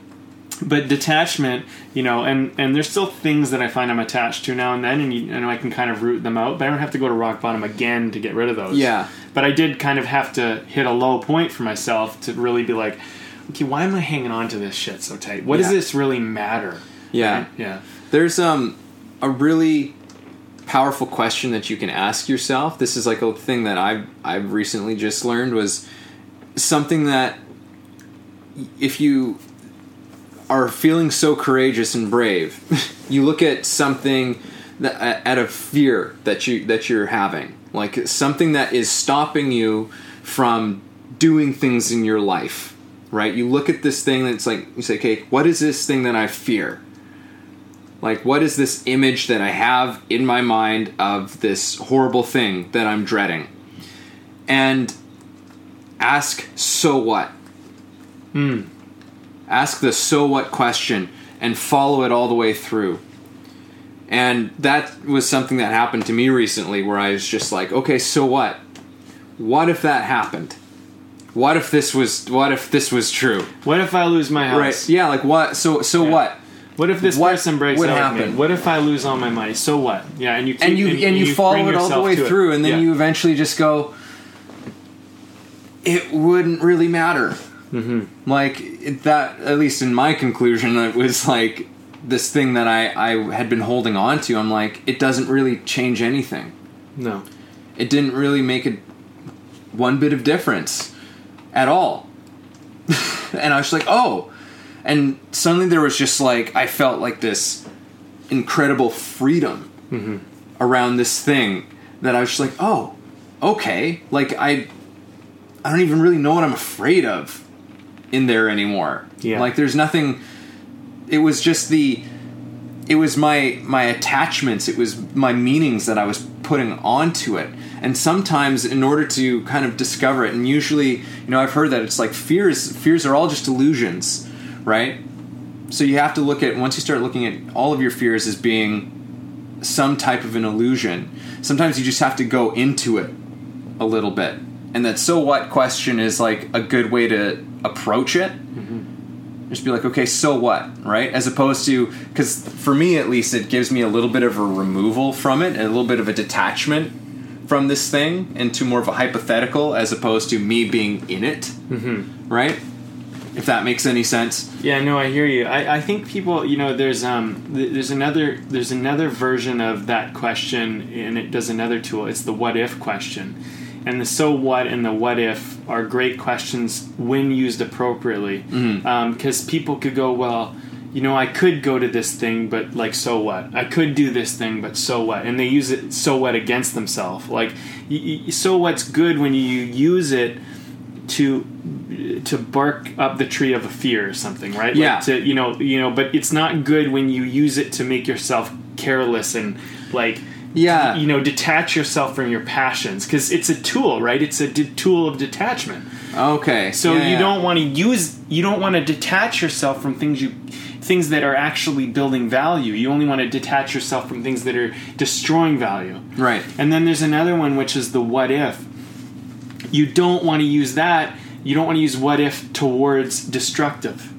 but detachment, you know, and and there's still things that I find I'm attached to now and then, and, you, and I can kind of root them out. But I don't have to go to rock bottom again to get rid of those. Yeah. But I did kind of have to hit a low point for myself to really be like, okay, why am I hanging on to this shit so tight? What does this really matter? Yeah. Right? Yeah. There's um a really powerful question that you can ask yourself. This is like a thing that I've I've recently just learned was something that if you are feeling so courageous and brave, you look at something that at a fear that you that you're having, like something that is stopping you from doing things in your life, right? You look at this thing that's like you say, okay, what is this thing that I fear? Like, what is this image that I have in my mind of this horrible thing that I'm dreading? And ask, so what? Hmm. Ask the so what question and follow it all the way through. And that was something that happened to me recently where I was just like, okay, so what? What if that happened? What if this was what if this was true? What if I lose my house? Right. Yeah, like what so so Yeah. what? What if this What person breaks would with happen? me? What if I lose all my money? So what? Yeah, and you keep, and you and, you, follow it all the way to it. through, and then Yeah. you eventually just go. It wouldn't really matter. Mm-hmm. Like it, that, at least in my conclusion, it was like this thing that I I had been holding on to. I'm like, it doesn't really change anything. no. It didn't really make a one bit of difference at all. and I was like, oh. And suddenly there was just like, I felt like this incredible freedom mm-hmm. around this thing that I was just like, oh, okay. Like, I, I don't even really know what I'm afraid of in there anymore. Yeah. Like, there's nothing, it was just the, it was my my attachments it was my meanings that i was putting onto it and sometimes in order to kind of discover it and usually you know i've heard that it's like fears fears are all just illusions right so you have to look at once you start looking at all of your fears as being some type of an illusion sometimes you just have to go into it a little bit and that so what question is like a good way to approach it just be like, okay, so what, right? As opposed to, because for me at least, it gives me a little bit of a removal from it and a little bit of a detachment from this thing into more of a hypothetical as opposed to me being in it, mm-hmm. right? If that makes any sense. Yeah, no, I hear you. I, I think people, you know, there's um, th- there's another there's another version of that question, and it does another tool. It's the what if question, and the so what and the what if are great questions when used appropriately, because people could go, well, you know, I could go to this thing, but like, so what? I could do this thing, but so what? And they use it so what against themselves. Like, y- y- so what's good when you use it to to bark up the tree of a fear or something, right? Like Yeah. to you know, you know, but it's not good when you use it to make yourself careless and like Yeah. you know, detach yourself from your passions because it's a tool, right? It's a de- tool of detachment. Okay. So Yeah, you yeah. don't want to use you don't want to detach yourself from things you things that are actually building value. You only want to detach yourself from things that are destroying value. Right. And then there's another one which is the what if. You don't want to use that. You don't want to use what if towards destructive.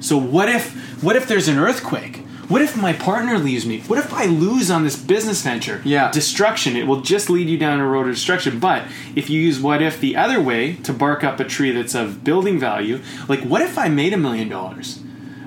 So what if what if there's an earthquake? What if my partner leaves me? What if I lose on this business venture? Yeah. Destruction. It will just lead you down a road of destruction. But if you use what if the other way to bark up a tree that's of building value, like what if I made a million dollars?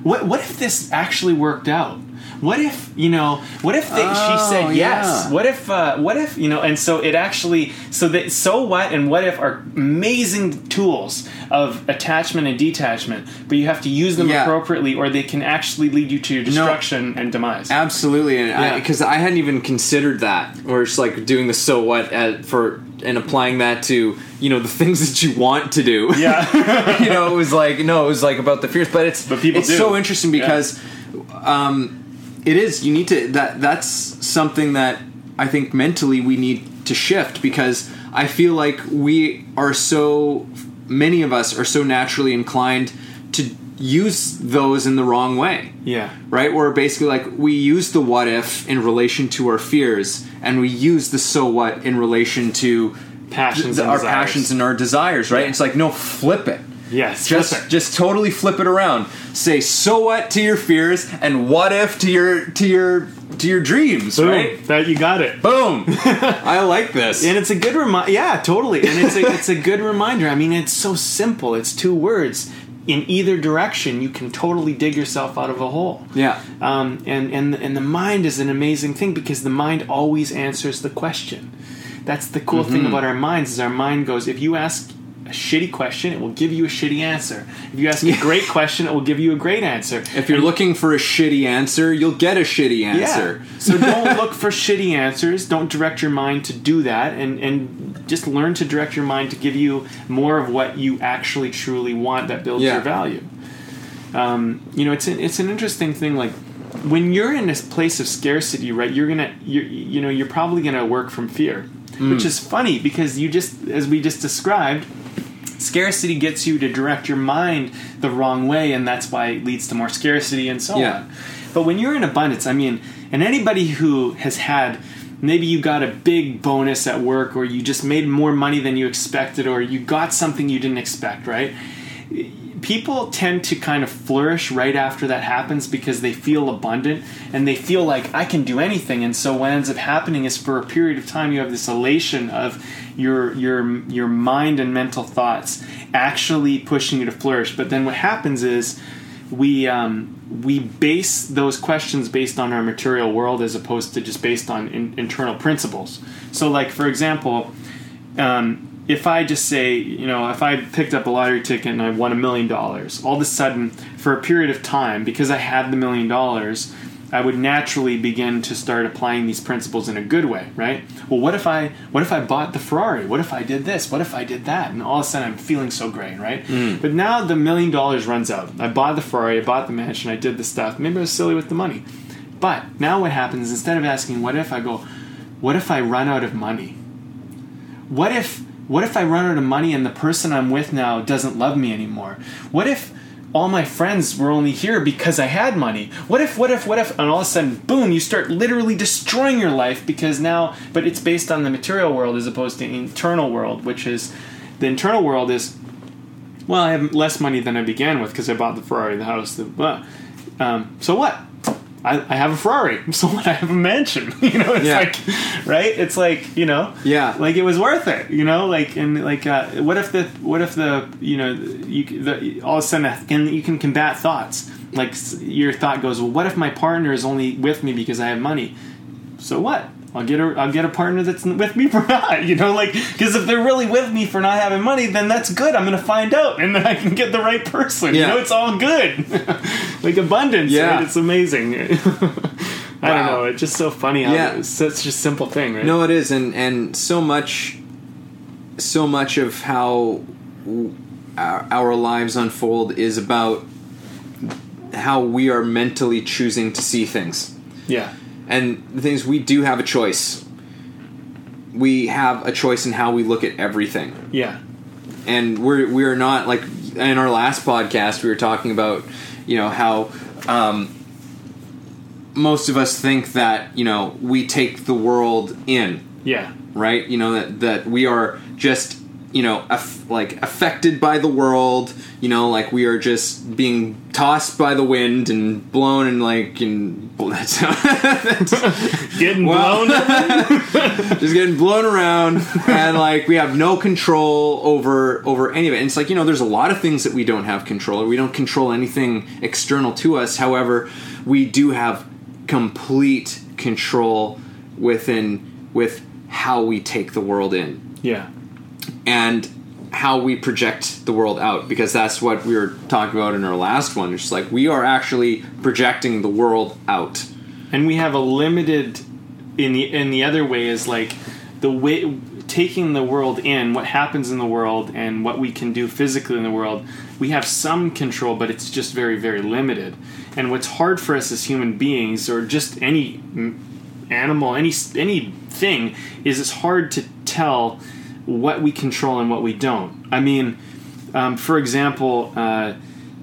What what if this actually worked out? What if you know? What if they, Oh, she said yes? yeah. What if? Uh, what if you know? And so it actually. So that so what and what if are amazing tools of attachment and detachment, but you have to use them Yeah. appropriately, or they can actually lead you to your destruction and demise. Absolutely, and Yeah. because I, hadn't even considered that, or just like doing the so what at, for and applying that to you know the things that you want to do. yeah, you know, it was like no, it was like about the fears, but it's But people it's do. so interesting because um, it is you need to that that's something that I think mentally we need to shift because I feel like we are so many of us are so naturally inclined to use those in the wrong way yeah, right? Where basically like we use the what if in relation to our fears, and we use the so what in relation to Passions th- and our desires. passions and our desires, right? Yeah. It's like no, flip it. Yes, Just, it. just totally flip it around. Say so what to your fears, and what if to your to your to your dreams, Boom. right? That you got it. Boom. I like this. And it's a good reminder. Yeah, totally. And it's a, it's a good reminder. I mean, it's so simple. It's two words. In either direction, you can totally dig yourself out of a hole. yeah. Um, and and and the mind is an amazing thing because the mind always answers the question. That's the cool Mm-hmm. thing about our minds is our mind goes if you ask a shitty question, it will give you a shitty answer. If you ask me a great question, it will give you a great answer. If you're looking for a shitty answer, you'll get a shitty answer. Yeah. So don't look for shitty answers. Don't direct your mind to do that, and and just learn to direct your mind to give you more of what you actually truly want that builds Yeah. your value. Um, you know, it's an, it's an interesting thing. Like when you're in this place of scarcity, right? You're gonna you're, you know you're probably gonna work from fear, which is funny because you just as we just described. Scarcity gets you to direct your mind the wrong way, and that's why it leads to more scarcity and so Yeah. on. But when you're in abundance, I mean, and anybody who has had maybe you got a big bonus at work or you just made more money than you expected or you got something you didn't expect, right? People tend to kind of flourish right after that happens because they feel abundant and they feel like I can do anything. And so what ends up happening is for a period of time you have this elation of your your your mind and mental thoughts actually pushing you to flourish. But then what happens is we um, we base those questions based on our material world as opposed to just based on in, internal principles. So, like for example, um, if I just say, you know, if I picked up a lottery ticket and I won a million dollars, all of a sudden, for a period of time, because I had the million dollars, I would naturally begin to start applying these principles in a good way, right? Well, what if I what if I bought the Ferrari? What if I did this? What if I did that? And all of a sudden I'm feeling so great, right? Mm. But now the million dollars runs out. I bought the Ferrari, I bought the mansion, I did the stuff. Maybe I was silly with the money. But now what happens instead of asking what if I go, what if I run out of money? What if what if I run out of money and the person I'm with now doesn't love me anymore? What if all my friends were only here because I had money? What if what if what if and all of a sudden boom you start literally destroying your life because now but it's based on the material world as opposed to internal world which is the internal world is well I have less money than I began with because I bought the Ferrari the house the um, so what I, I have a Ferrari, so what? I have a mansion. You know, it's Yeah. like, right? It's like, you know, Yeah. like it was worth it. You know, like and like, uh, what if the what if the you know you the, all of a sudden and you can combat thoughts. Like your thought goes, well, what if my partner is only with me because I have money? So what? I'll get a I'll get a partner that's with me for not, you know, like because if they're really with me for not having money, then that's good. I'm gonna find out, and then I can get the right person. You Yeah. know, it's all good, like abundance. Yeah. right? it's amazing. I don't know. It's just so funny how Yeah. it's such a simple thing, right? No, it is, and and so much, so much of how our, our lives unfold is about how we are mentally choosing to see things, Yeah, and the things we do have a choice. We have a choice in how we look at everything, yeah, and we're we are not like in our last podcast we were talking about, you know how. Um, most of us think that you know we take the world in yeah, right? You know that that we are just you know aff- like affected by the world. You know, like we are just being tossed by the wind and blown and like and that's getting Well- blown. just getting blown around and like we have no control over over any of it. And it's like you know, there's a lot of things that we don't have control. over. We don't control anything external to us. However, we do have complete control within with how we take the world in yeah, and how we project the world out because that's what we were talking about in our last one. It's like we are actually projecting the world out. and we have a limited in the in the other way is like the way taking the world in what happens in the world and what we can do physically in the world we have some control but it's just very very limited and what's hard for us as human beings or just any animal any anything is it's hard to tell what we control and what we don't. I mean um, for example uh,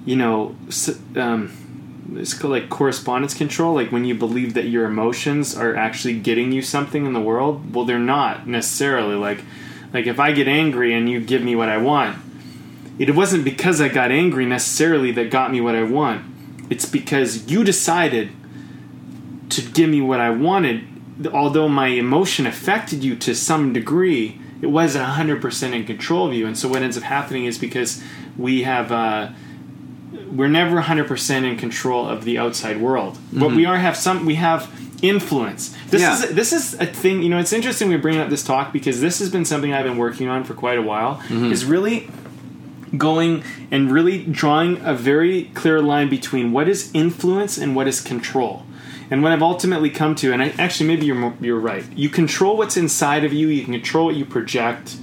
you know um, it's called like correspondence control. Like when you believe that your emotions are actually getting you something in the world well they're not necessarily. Like like if i get angry and you give me what i want it wasn't because i got angry necessarily that got me what i want. It's because you decided to give me what i wanted although my emotion affected you to some degree it wasn't 100% in control of you. And so what ends up happening is because we have uh, we're never 100% in control of the outside world. But we are have some we have influence. This Yeah. is this is a thing you know it's interesting we bring up this talk because this has been something i've been working on for quite a while is really going and really drawing a very clear line between what is influence and what is control and what i've ultimately come to and I, actually maybe you're, you're right you control what's inside of you you can control what you project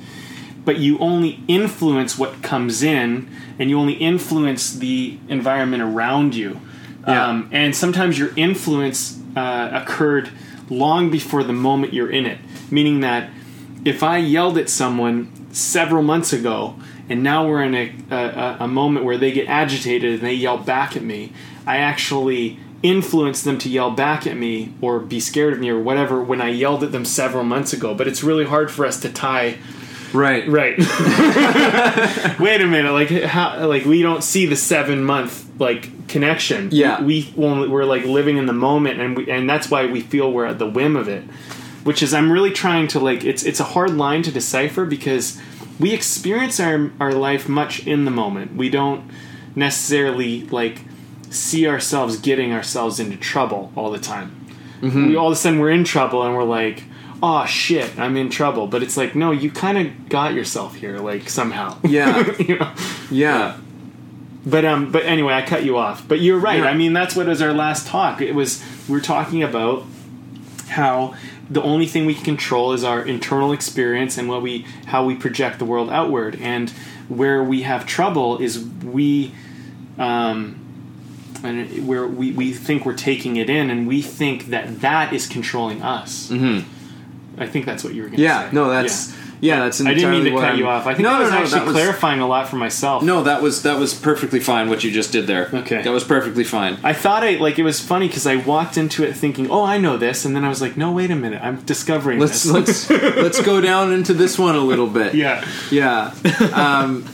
but you only influence what comes in and you only influence the environment around you Yeah. um, and sometimes your influence uh, occurred long before the moment you're in it meaning that if i yelled at someone several months ago and now we're in a, a, a moment where they get agitated and they yell back at me i actually influence them to yell back at me or be scared of me or whatever when i yelled at them several months ago but it's really hard for us to tie Right. Right. Wait a minute. Like how? Like we don't see the seven month like connection. Yeah. We, we only, we're like living in the moment, and we, and that's why we feel we're at the whim of it. Which is I'm really trying to like it's it's a hard line to decipher because we experience our our life much in the moment. We don't necessarily like see ourselves getting ourselves into trouble all the time. We all of a sudden we're in trouble and we're like, oh shit, I'm in trouble. But it's like, no, you kind of got yourself here, like somehow. Yeah. you know? Yeah. But um, but anyway, I cut you off. But you're right. Yeah. I mean, that's what was our last talk. It was we were talking about how the only thing we can control is our internal experience and what we how we project the world outward. And where we have trouble is we um, and where we, we think we're taking it in and we think that that is controlling us. Mm-hmm. I think that's what you were going to say. Yeah. say. No, that's yeah. that's I didn't mean to cut I'm- you off. I think no, I was no, no, actually that was- clarifying a lot for myself. No, that was that was perfectly fine. What you just did there. Okay. That was perfectly fine. I thought I like it was funny because I walked into it thinking, "Oh, I know this," and then I was like, "No, wait a minute, I'm discovering Let's this." let's let's go down into this one a little bit. yeah, Yeah. Um,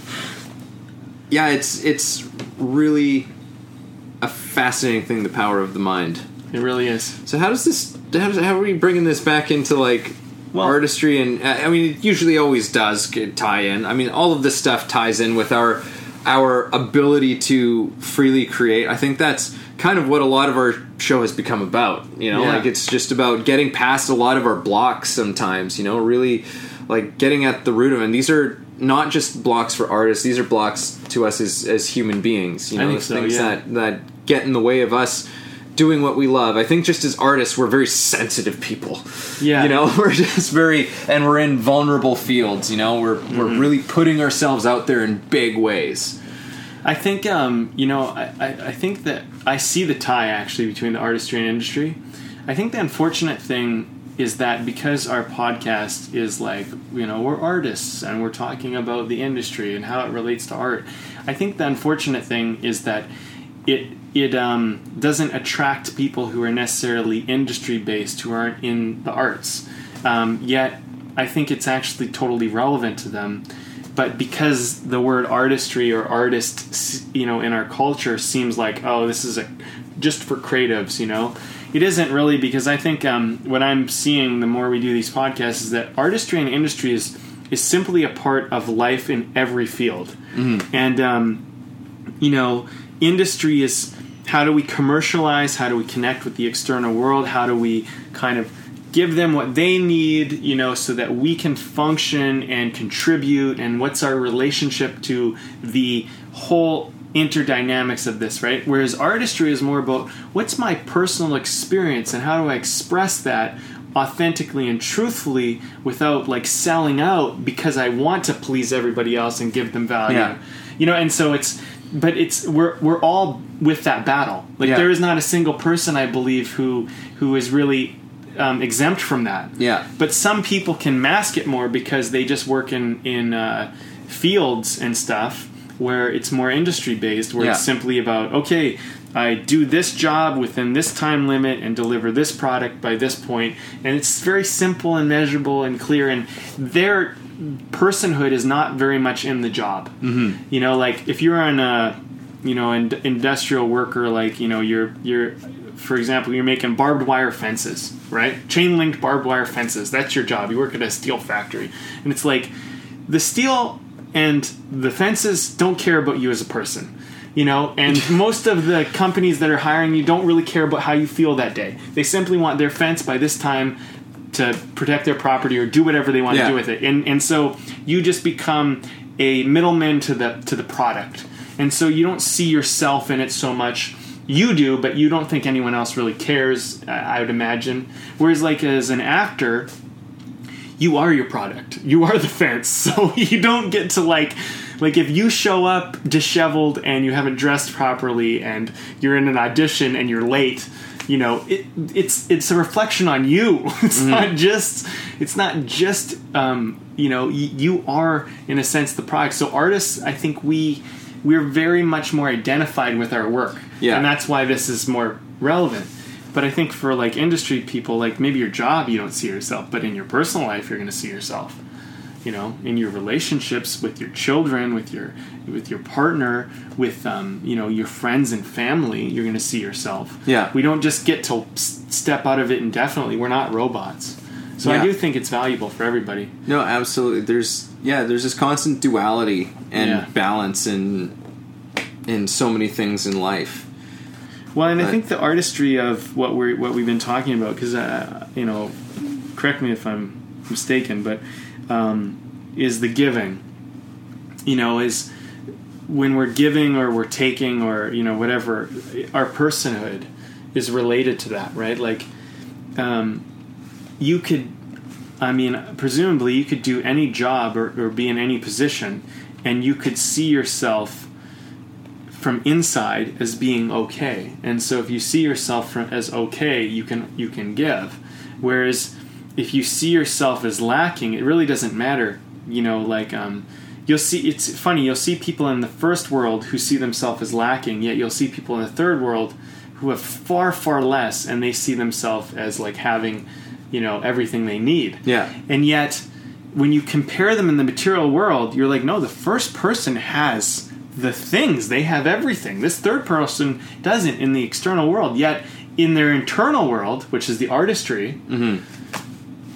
yeah, it's it's really fascinating thing, the power of the mind. It really is. So how does this? How, does, how are we bringing this back into like Well- artistry? And uh, I mean, it usually always does get tie in. I mean, all of this stuff ties in with our our ability to freely create. I think that's kind of what a lot of our show has become about. You know, Yeah. like it's just about getting past a lot of our blocks. Sometimes, you know, really like getting at the root of it. And these are not just blocks for artists; these are blocks to us as as human beings. You I know, think so, things yeah. that that get in the way of us doing what we love. I think just as artists, we're very sensitive people. Yeah. You know, we're just very, and we're in vulnerable fields. You know, we're Mm-hmm. we're really putting ourselves out there in big ways. I think um, you know. I, I, I think that I see the tie actually between the artistry and industry. I think the unfortunate thing is that because our podcast is like you know we're artists and we're talking about the industry and how it relates to art. I think the unfortunate thing is that it it um, doesn't attract people who are necessarily industry based who aren't in the arts. Um, yet I think it's actually totally relevant to them. But because the word artistry or artist, you know, in our culture seems like oh, this is a just for creatives, you know. It isn't really because I think um, what I'm seeing the more we do these podcasts is that artistry and industry is is simply a part of life in every field, and um, you know, industry is how do we commercialize? How do we connect with the external world? How do we kind of give them what they need, you know, so that we can function and contribute? And what's our relationship to the whole interdynamics of this, right? Whereas artistry is more about what's my personal experience and how do I express that authentically and truthfully without like selling out because I want to please everybody else and give them value Yeah. you know and so it's but it's we're we're all with that battle. Like Yeah. there is not a single person i believe who who is really um, exempt from that. Yeah. but some people can mask it more because they just work in in uh, fields and stuff where it's more industry based where it's simply about okay i do this job within this time limit and deliver this product by this point. And it's very simple and measurable and clear. And their personhood is not very much in the job. Mm-hmm. you know like if you're on a you know an industrial worker like you know you're you're for example you're making barbed wire fences right? Chain linked barbed wire fences. That's your job. You work at a steel factory. And it's like the steel and the fences don't care about you as a person you know? And most of the companies that are hiring you don't really care about how you feel that day. They simply want their fence by this time to protect their property or do whatever they want Yeah. to do with it and and so you just become a middleman to the to the product and so you don't see yourself in it so much you do but you don't think anyone else really cares i I would imagine whereas like as an actor you are your product. You are the fence. So you don't get to like like if you show up disheveled and you haven't dressed properly and you're in an audition and you're late, you know, it, it's it's a reflection on you. It's not just it's not just um, you know, y- you are in a sense the product. So artists, I think we we're very much more identified with our work. Yeah. And that's why this is more relevant. But I think for like industry people, like maybe your job you don't see yourself, but in your personal life you're going to see yourself. You know, in your relationships with your children, with your with your partner, with um, you know your friends and family, you're going to see yourself. Yeah. we don't just get to step out of it indefinitely. We're not robots. So I do think it's valuable for everybody. No, absolutely. There's yeah, there's this constant duality and Yeah. balance in in so many things in life. Well, and I think the artistry of what we're what we've been talking about, because uh, you know, correct me if I'm mistaken, but um, is the giving. You know, is when we're giving or we're taking or you know whatever, our personhood is related to that, right? Like, um, you could, I mean, presumably you could do any job or, or be in any position, and you could see yourself from inside as being okay and so if you see yourself from, as okay you can you can give whereas if you see yourself as lacking it really doesn't matter you know like um you'll see it's funny you'll see people in the first world who see themselves as lacking yet you'll see people in the third world who have far far less and they see themselves as like having you know everything they need Yeah. and yet when you compare them in the material world you're like no the first person has the things. They have everything. This third person doesn't in the external world. Yet in their internal world, which is the artistry,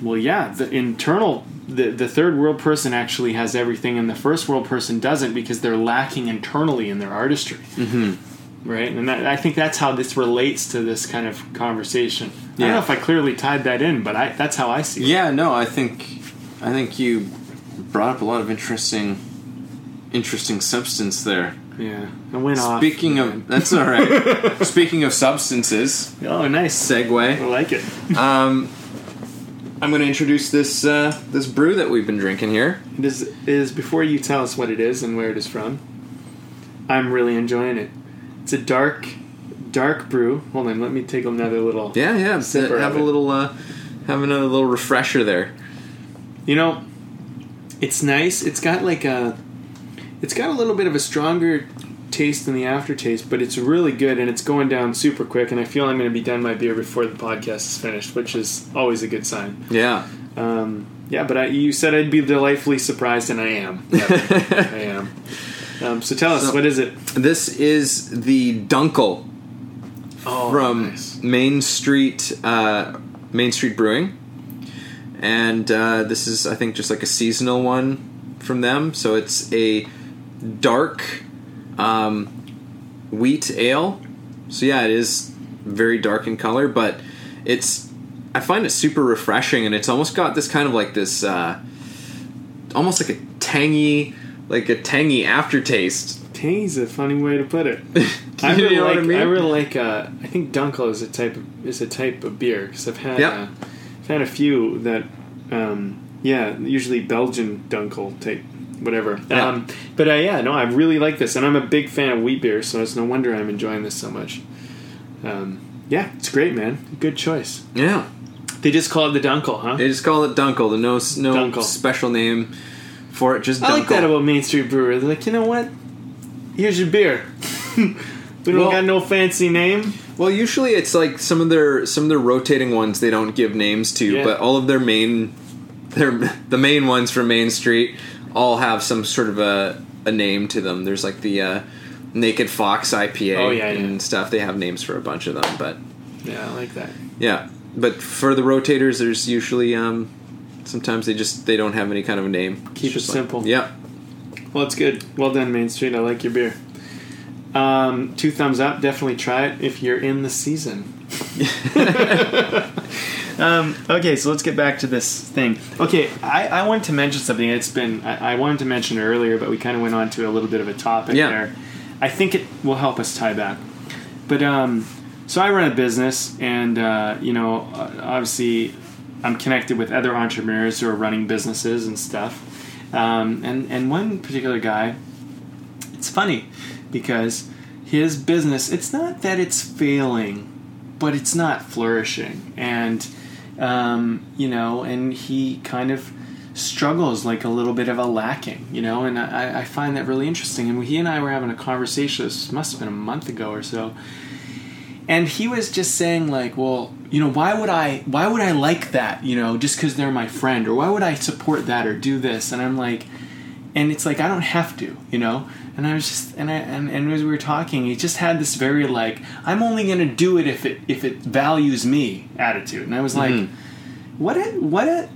well, yeah, the internal. The, the third world person actually has everything, and the first world person doesn't because they're lacking internally in their artistry. Mm-hmm. Right? And that, I think that's how this relates to this kind of conversation. I don't know if I clearly tied that in, but I, that's how I see it. Yeah, no, I think I think you brought up a lot of interesting interesting substance there. Yeah. I went off. Speaking of that's all right. Speaking of substances, Oh, nice. Segue. I like it. Um, I'm going to introduce this uh, this brew that we've been drinking here. It is, it is before you tell us what it is and where it is from. I'm really enjoying it. It's a dark, dark brew. Hold on, let me take another little. Yeah, yeah. Have a it. little uh, have another little refresher there. You know, it's nice. It's got like a, it's got a little bit of a stronger taste than the aftertaste, but it's really good and it's going down super quick. And I feel I'm going to be done my beer before the podcast is finished, which is always a good sign. Yeah. Um, yeah, but I, you said I'd be delightfully surprised, and I am. Yep, I am. Um, so tell us, So- what is it? This is the Dunkel Oh, from nice. Main Street uh, Main Street Brewing, and uh, this is I think just like a seasonal one from them. So it's a dark um, wheat ale. So yeah, it is very dark in color, but it's I find it super refreshing, and it's almost got this kind of like this, uh, almost like a tangy, like a tangy aftertaste. Tangy's a funny way to put it. I really like. I mean? really like. Uh, I think Dunkel is a type of, is a type of beer because I've had Yep. uh, I've had a few that, um, yeah, usually Belgian Dunkel type, whatever. Yeah. Um, but uh, yeah, no, I really like this, and I'm a big fan of wheat beer, so it's no wonder I'm enjoying this so much. Um, yeah, it's great, man. Good choice. Yeah. They just call it the Dunkel, huh? They just call it Dunkel. The no no Dunkel. special name for it. Just Dunkel. I like that about Main Street Brewery. They're like, you know what? Here's your beer. we don't Well- got no fancy name. well, usually it's like some of their some of their rotating ones they don't give names to, Yeah. but all of their main their the main ones from Main Street all have some sort of a a name to them. There's like the uh, Naked Fox IPA Oh, yeah, and yeah. stuff. They have names for a bunch of them, but Yeah, I like that. yeah. But for the rotators, there's usually um, sometimes they just they don't have any kind of a name. Keep it just like- simple. yeah. Well, it's good. Well done, Main Street. I like your beer. Um, two thumbs up. Definitely try it if you're in the season. um, okay, so let's get back to this thing. Okay, I, I wanted to mention something. It's been I, I wanted to mention it earlier, but we kind of went on to a little bit of a topic Yeah. there. I think it will help us tie back. But um, so I run a business, and uh, you know, uh, obviously, I'm connected with other entrepreneurs who are running businesses and stuff. Um, and and one particular guy, it's funny because his business. It's not that it's failing, but it's not flourishing, and um, you know, and he kind of struggles like a little bit of a lacking, you know, and I, I find that really interesting. And he and I were having a conversation. This must have been a month ago or so, and he was just saying like, well, you know, why would I, why would I like that, you know, just because they're my friend, or why would I support that or do this? And I'm like, and it's like I don't have to, you know. And I was just, and I, and, and as we were talking, he just had this very like, I'm only gonna do it if it if it values me attitude. And I was like, mm-hmm. what a what a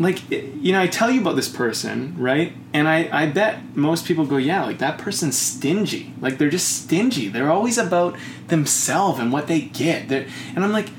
like you know i tell you about this person right? And i i bet most people go yeah like that person's stingy. Like they're just stingy. They're always about themselves and what they get. They're, and i'm like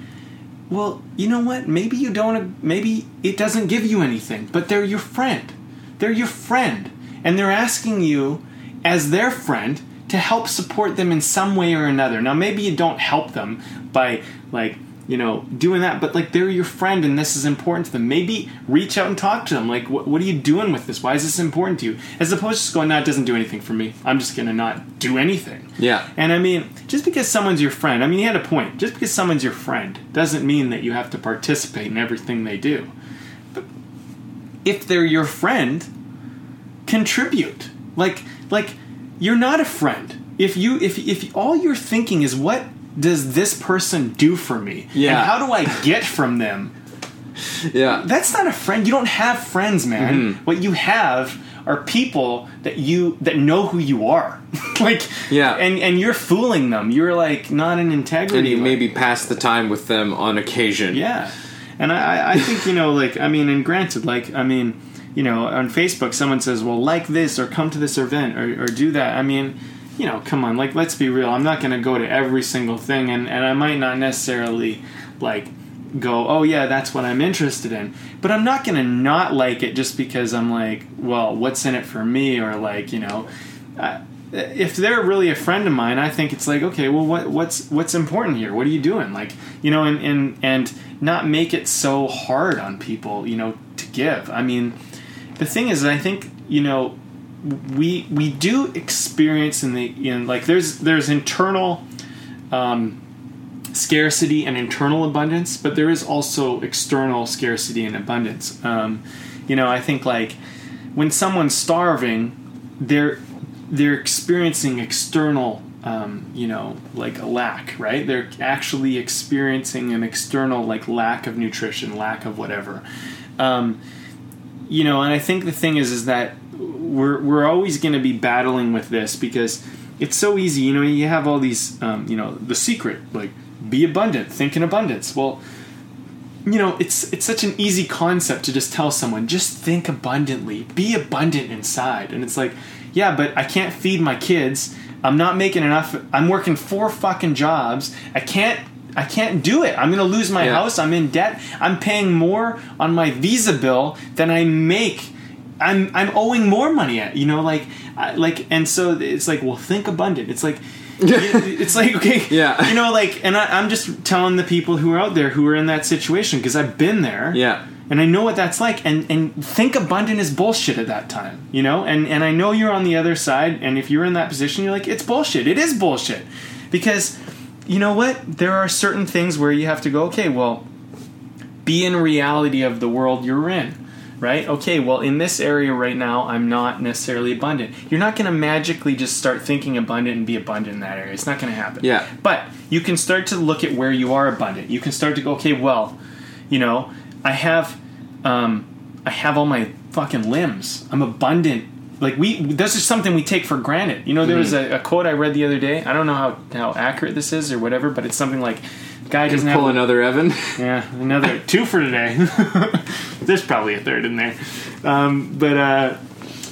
well you know what? Maybe you don't maybe it doesn't give you anything but they're your friend. They're your friend. And they're asking you as their friend to help support them in some way or another now maybe you don't help them by like you know doing that but like they're your friend and this is important to them maybe reach out and talk to them like what, what are you doing with this why is this important to you as opposed to just going no it doesn't do anything for me i'm just gonna not do anything Yeah. and I mean, just because someone's your friend, I mean, he had a point. Just because someone's your friend doesn't mean that you have to participate in everything they do. But if they're your friend, contribute. Like, like you're not a friend. If you, if if all you're thinking is what does this person do for me, Yeah. and how do I get from them? Yeah. That's not a friend. You don't have friends, man. Mm-hmm. What you have are people that you that know who you are. like Yeah. and and you're fooling them. You're like not an integrity. and you like- maybe pass the time with them on occasion. yeah, and I, I- I think you know, like I mean, and granted, like I mean, you know, on Facebook, someone says, "Well, like this or come to this event or, or do that." I mean, you know, come on, like let's be real. I'm not going to go to every single thing, and and I might not necessarily like go, "Oh yeah, that's what I'm interested in," but I'm not going to not like it just because I'm like, "Well, what's in it for me?" or like, you know. Uh, if they're really a friend of mine, I think it's like, okay, well, what, what's what's important here? What are you doing? Like, you know, and and and not make it so hard on people, you know, to give. I mean, the thing is, I think you know, we we do experience in the in like there's there's internal um, scarcity and internal abundance, but there is also external scarcity and abundance. Um, you know, I think like when someone's starving, they're they're experiencing external, um, you know, like a lack, right? They're actually experiencing an external like lack of nutrition, lack of whatever. Um, you know, and I think the thing is, is that we're we're always going to be battling with this because it's so easy. You know, you have all these, um, you know, the secret like be abundant, think in abundance. Well, you know, it's it's such an easy concept to just tell someone just think abundantly, be abundant inside, and it's like, yeah, but I can't feed my kids. I'm not making enough. I'm working four fucking jobs. I can't. I can't do it. I'm going to lose my Yeah. house. I'm in debt. I'm paying more on my Visa bill than I make. I'm I'm owing more money at. You know, like like, and so it's like, well, think abundant. It's like. it's like okay, Yeah. you know, like, and I, I'm just telling the people who are out there who are in that situation because I've been there, Yeah. and I know what that's like. And and think abundant is bullshit at that time, you know. And and I know you're on the other side, and if you're in that position, you're like, it's bullshit. It is bullshit, because you know what? There are certain things where you have to go, okay, well, be in reality of the world you're in. Right? Okay, well, in this area right now, I'm not necessarily abundant. You're not going to magically just start thinking abundant and be abundant in that area. It's not going to happen. Yeah. But you can start to look at where you are abundant. You can start to go, okay, well, you know, I have, um, I have all my fucking limbs. I'm abundant. Like we, this is something we take for granted. You know, there was a, a quote I read the other day. I don't know how how accurate this is or whatever, but it's something like, guy doesn't have Pull another Evan. yeah, another two for today. There's probably a third in there, um, but uh,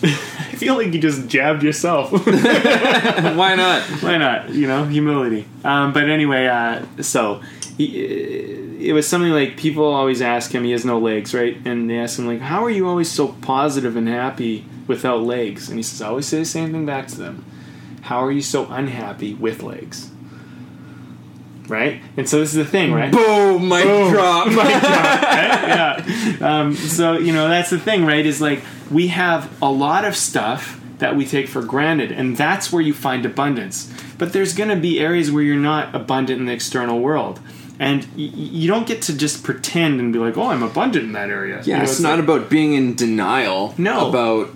I feel like you just jabbed yourself. Why not? Why not? You know, humility. Um, but anyway, uh, so he, it was something like people always ask him. He has no legs, right? And they ask him like, "How are you always so positive and happy without legs?" And he says, "I always say the same thing back to them. How are you so unhappy with legs?" Right? And so this is the thing, right? Boom! Mic drop. Mic drop. yeah. Um, so you know that's the thing, right? Is like we have a lot of stuff that we take for granted, and that's where you find abundance. But there's going to be areas where you're not abundant in the external world, and y- you don't get to just pretend and be like, "Oh, I'm abundant in that area." You Yeah, know, it's, not like- about being in denial. No. about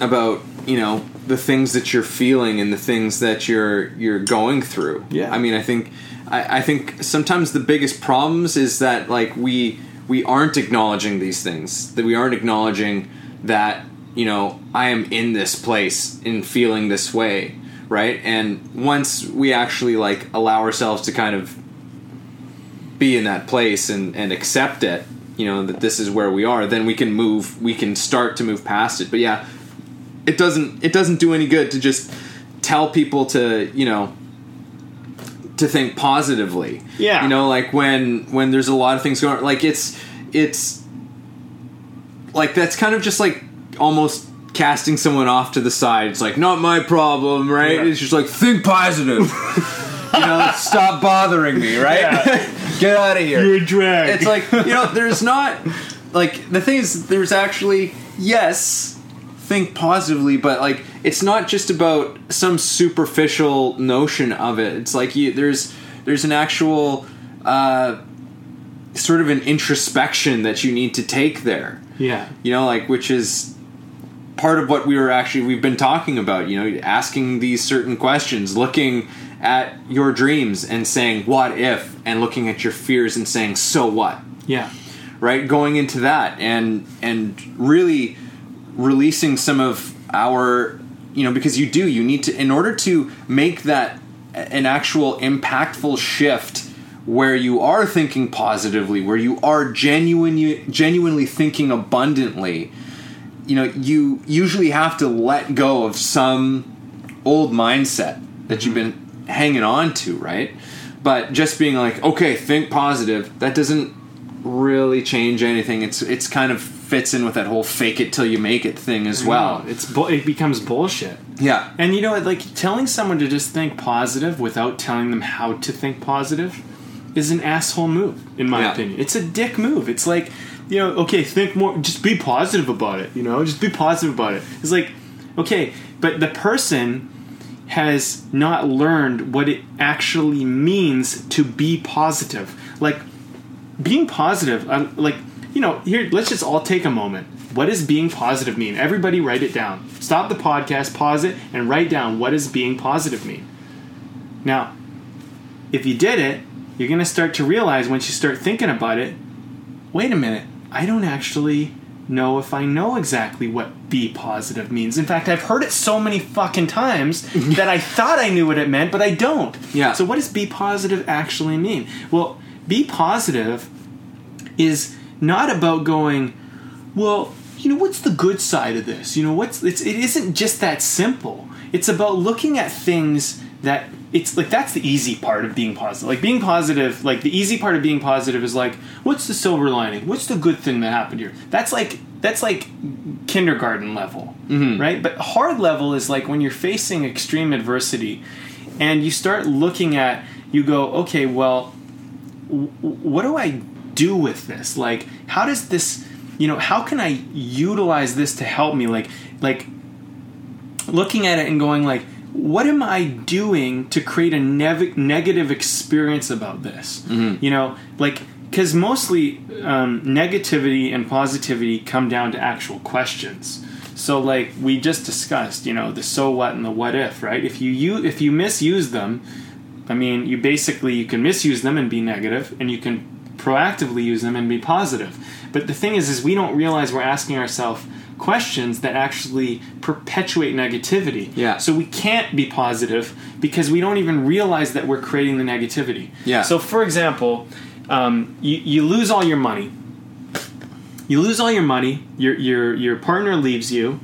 about you know the things that you're feeling and the things that you're you're going through. Yeah. I mean, I think I, I think sometimes the biggest problems is that like we we aren't acknowledging these things that we aren't acknowledging that you know I am in this place in feeling this way, right? And once we actually like allow ourselves to kind of be in that place and, and accept it, you know, that this is where we are, then we can move we can start to move past it. But yeah, it doesn't it doesn't do any good to just tell people to, you know, to think positively. Yeah. You know, like when when there's a lot of things going like it's it's like that's kind of just like almost casting someone off to the side. It's like not my problem, right? Yeah. It's just like think positive. you know, stop bothering me, right? Yeah. Get out of here. You're a drag. It's like you know, there's not like the thing is, there's actually yes, think positively, but like it's not just about some superficial notion of it. It's like you, there's there's an actual uh, sort of an introspection that you need to take there. yeah, You know, like which is part of what we were actually we've been talking about. You know, asking these certain questions, looking at your dreams and saying what if, and looking at your fears and saying so what yeah, right going into that and and really releasing some of our you know because you do you need to in order to make that an actual impactful shift where you are thinking positively where you are genuinely genuinely thinking abundantly you know you usually have to let go of some old mindset that you've mm-hmm. been hanging on to right? But just being like okay think positive that doesn't really change anything. It's it's kind of fits in with that whole fake it till you make it thing as well it's bu- it becomes bullshit. yeah And you know, what, like telling someone to just think positive without telling them how to think positive is an asshole move, in my Yeah. opinion. It's a dick move. It's like, you know, okay, think more, just be positive about it. You know, just be positive about it. It's like, okay, but the person has not learned what it actually means to be positive. Like being positive, uh, like you know, here let's just all take a moment. What does being positive mean? Everybody write it down. Stop the podcast, pause it, and write down what does being positive mean. Now, if you did it, you're going to start to realize once you start thinking about it, wait a minute, I don't actually know if I know exactly what be positive means. In fact, I've heard it so many fucking times that I thought I knew what it meant, but I don't. Yeah. So what does be positive actually mean? Well, be positive is not about going, well, you know, what's the good side of this? You know, what's it's it isn't just that simple. It's about looking at things that it's like that's the easy part of being positive. Like being positive, like the easy part of being positive is like, what's the silver lining? What's the good thing that happened here? That's like that's like kindergarten level, mm-hmm. right? But hard level is like when you're facing extreme adversity and you start looking at you go, okay, well, w- what do I do with this? Like, how does this, you know, how can I utilize this to help me? Like, like looking at it and going like, what am I doing to create a nev- negative experience about this? You know, like because mostly um, negativity and positivity come down to actual questions. So, like we just discussed, you know, the so what and the what if, right? If you, you if you misuse them, I mean, you basically you can misuse them and be negative, and you can proactively use them and be positive. But the thing is, is we don't realize we're asking ourselves questions that actually perpetuate negativity. Yeah. So we can't be positive because we don't even realize that we're creating the negativity. Yeah. So, for example, um, you, you lose all your money. You lose all your money. Your your your partner leaves you.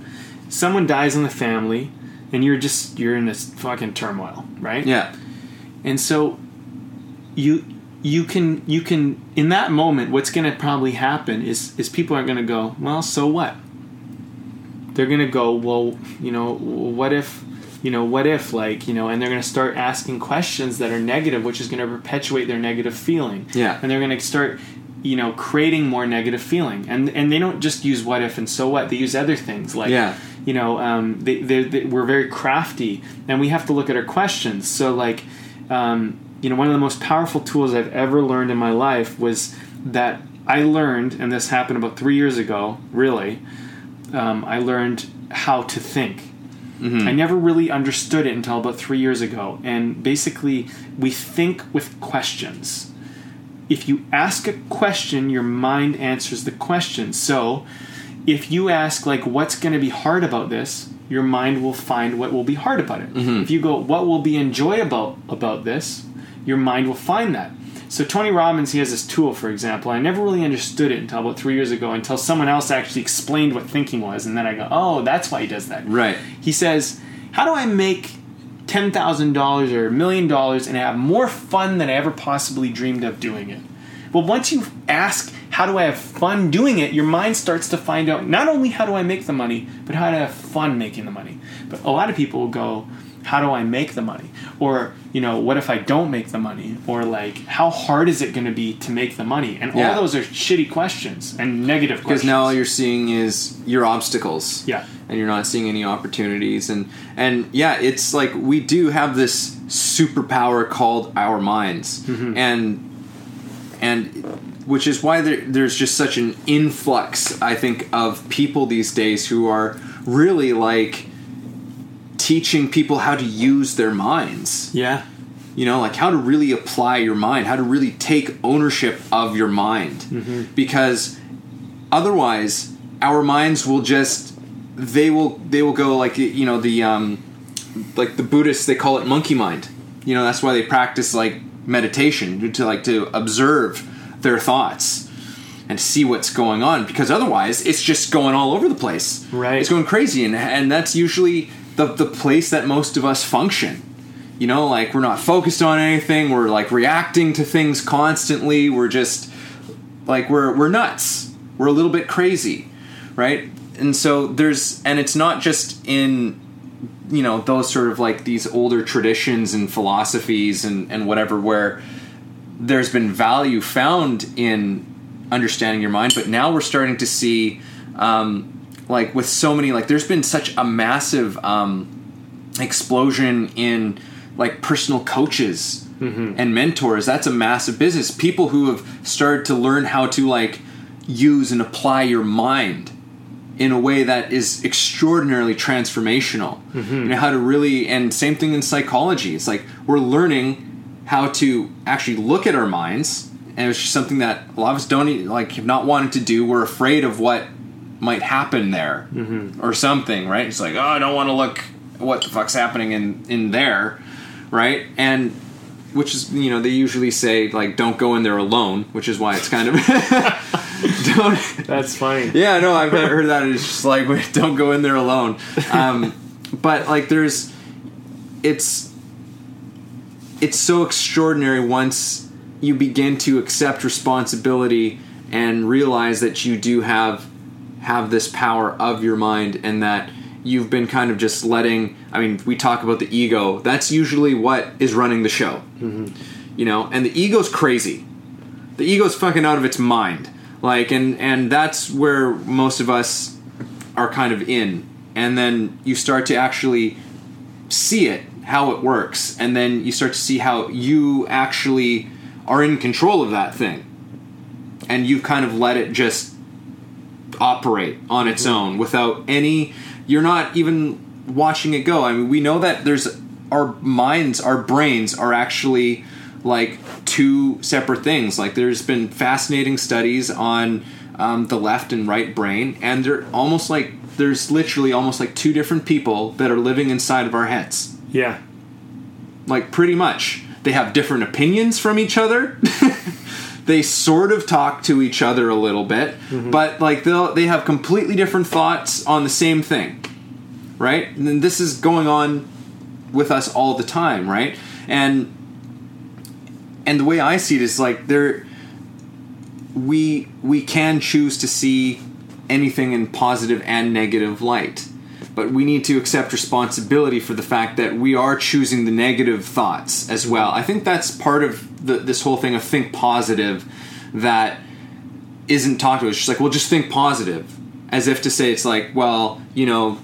Someone dies in the family, and you're just you're in this fucking turmoil, right? yeah And so you you can you can in that moment what's going to probably happen is is people aren't going to go, well, so what? They're going to go, well, you know, what if you know, what if like, you know, and they're going to start asking questions that are negative, which is going to perpetuate their negative feeling. Yeah. And they're going to start you know creating more negative feeling and and they don't just use what if and so what they use other things like Yeah. you know um, they, they, they, we're very crafty and we have to look at our questions so like um, you know one of the most powerful tools i've ever learned in my life was that i learned and this happened about three years ago really um, i learned how to think I never really understood it until about three years ago. And basically, we think with questions. If you ask a question, your mind answers the question. So, if you ask, like, what's going to be hard about this, your mind will find what will be hard about it. If you go, what will be enjoyable about this, your mind will find that. So Tony Robbins, he has this tool, for example. I never really understood it until about three years ago, until someone else actually explained what thinking was, and then I go, "Oh, that's why he does that." Right. He says, "How do I make ten thousand dollars or a million dollars and have more fun than I ever possibly dreamed of doing it?" Well, once you ask, "How do I have fun doing it?" your mind starts to find out not only how do I make the money, but how to have fun making the money. But a lot of people will go, "How do I make the money?" Or you know, what if I don't make the money? Or like, how hard is it going to be to make the money? And Yeah. all those are shitty questions and negative because questions. now all you're seeing is your obstacles Yeah. and you're not seeing any opportunities and and yeah it's like we do have this superpower called our minds Mm-hmm. and and which is why there, there's just such an influx i think of people these days who are really like teaching people how to use their minds yeah, you know like how to really apply your mind how to really take ownership of your mind because otherwise our minds will just they will they will go like you know the um, like the Buddhists they call it monkey mind. You know that's why they practice like meditation to like to observe their thoughts and see what's going on because otherwise it's just going all over the place. Right. It's going crazy and and that's usually the the place that most of us function. You know, like we're not focused on anything, we're like reacting to things constantly, we're just like we're we're nuts. We're a little bit crazy, right? And so there's and it's not just in you know those sort of like these older traditions and philosophies and and whatever where there's been value found in understanding your mind, but now we're starting to see um, like with so many like there's been such a massive um, explosion in like personal coaches and mentors. That's a massive business. People who have started to learn how to like use and apply your mind in a way that is extraordinarily transformational. You know how to really and same thing in psychology. It's like we're learning how to actually look at our minds and it's just something that a lot of us don't like have not wanted to do. We're afraid of what might happen there or something right it's like oh i don't want to look what the fuck's happening in in there right and which is you know they usually say like don't go in there alone which is why it's kind of don't That's funny. yeah, no, I've heard that. It's just like, don't go in there alone. Um, but like, there's, it's, it's so extraordinary once you begin to accept responsibility and realize that you do have have this power of your mind and that you've been kind of just letting i mean we talk about the ego. That's usually what is running the show. Mm-hmm. You know and the ego's crazy. The ego's fucking out of its mind. Like and and that's where most of us are kind of in. And then you start to actually see it how it works. And then you start to see how you actually are in control of that thing. And you've kind of let it just operate on its own without any you're not even watching it go. I mean we know that there's our minds our brains are actually like two separate things. Like there's been fascinating studies on um, the left and right brain and they're almost like there's literally almost like two different people that are living inside of our heads. Yeah. like pretty much. They have different opinions from each other they sort of talk to each other a little bit mm-hmm. but like they'll they have completely different thoughts on the same thing right? And this is going on with us all the time right? And and the way i see it is like there we we can choose to see anything in positive and negative light but we need to accept responsibility for the fact that we are choosing the negative thoughts as well. I think that's part of the, this whole thing of think positive that isn't talked about. It's just like well just think positive as if to say it's like well you know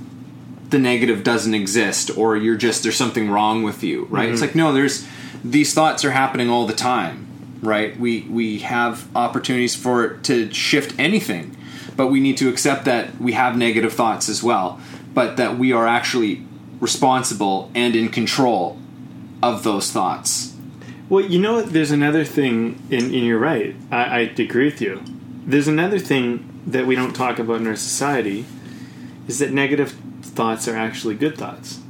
the negative doesn't exist or you're just there's something wrong with you right? It's mm-hmm. like no there's these thoughts are happening all the time right? We we have opportunities for it to shift anything but we need to accept that we have negative thoughts as well but that we are actually responsible and in control of those thoughts Well, you know, there's another thing, and, and you're right. I, I agree with you. There's another thing that we don't talk about in our society is that negative thoughts are actually good thoughts.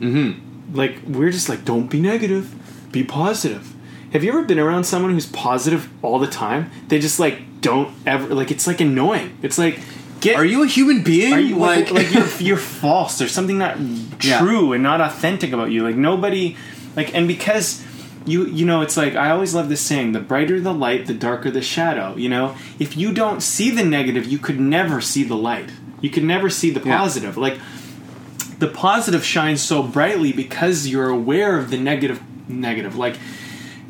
mm-hmm Like, we're just like, don't be negative, be positive. Have you ever been around someone who's positive all the time? They just like don't ever like it's like annoying. It's like get are you a human being are you like like you're you're false? There's something not Yeah. true and not authentic about you. Like nobody like and because you you know it's like I always love this saying: the brighter the light, the darker the shadow. You know, if you don't see the negative, you could never see the light. You could never see the Yeah. positive. Like the positive shines so brightly because you're aware of the negative negative like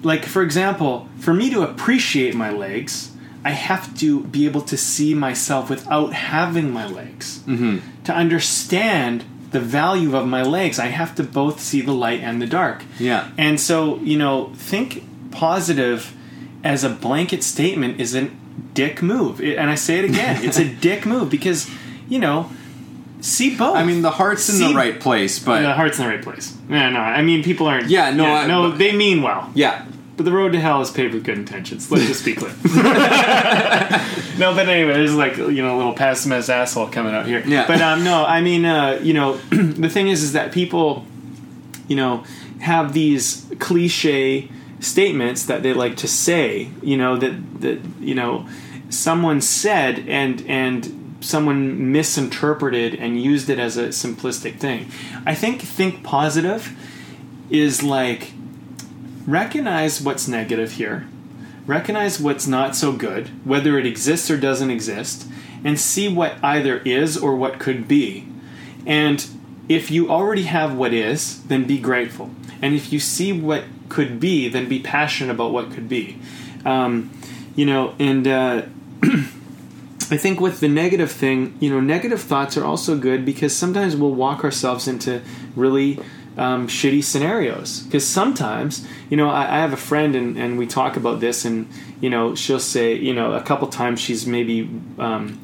like for example for me to appreciate my legs i have to be able to see myself without having my legs mm-hmm. to understand the value of my legs i have to both see the light and the dark Yeah. and so you know think positive as a blanket statement is a dick move It- and i say it again it's a dick move because you know see both i mean the heart's in See- the right place but the heart's in the right place. Yeah, no, I mean people aren't. Yeah, no, I- no, they mean well. Yeah, but the road to hell is paved with good intentions. Let's just be clear. no, but anyway, there's like you know a little pessimist asshole coming out here. Yeah. But um, no, I mean, uh, you know, the thing is, is that people, you know, have these cliche statements that they like to say. You know that that you know someone said and and someone misinterpreted and used it as a simplistic thing. I think think positive is like recognize what's negative here, recognize what's not so good, whether it exists or doesn't exist, and see what either is or what could be. And if you already have what is, then be grateful. And if you see what could be, then be passionate about what could be. Um, you know, and uh, I think with the negative thing, you know, negative thoughts are also good because sometimes we'll walk ourselves into really um, shitty scenarios. Because sometimes, you know, I, I have a friend and, and we talk about this, and, you know, she'll say, you know, a couple times she's maybe. Um,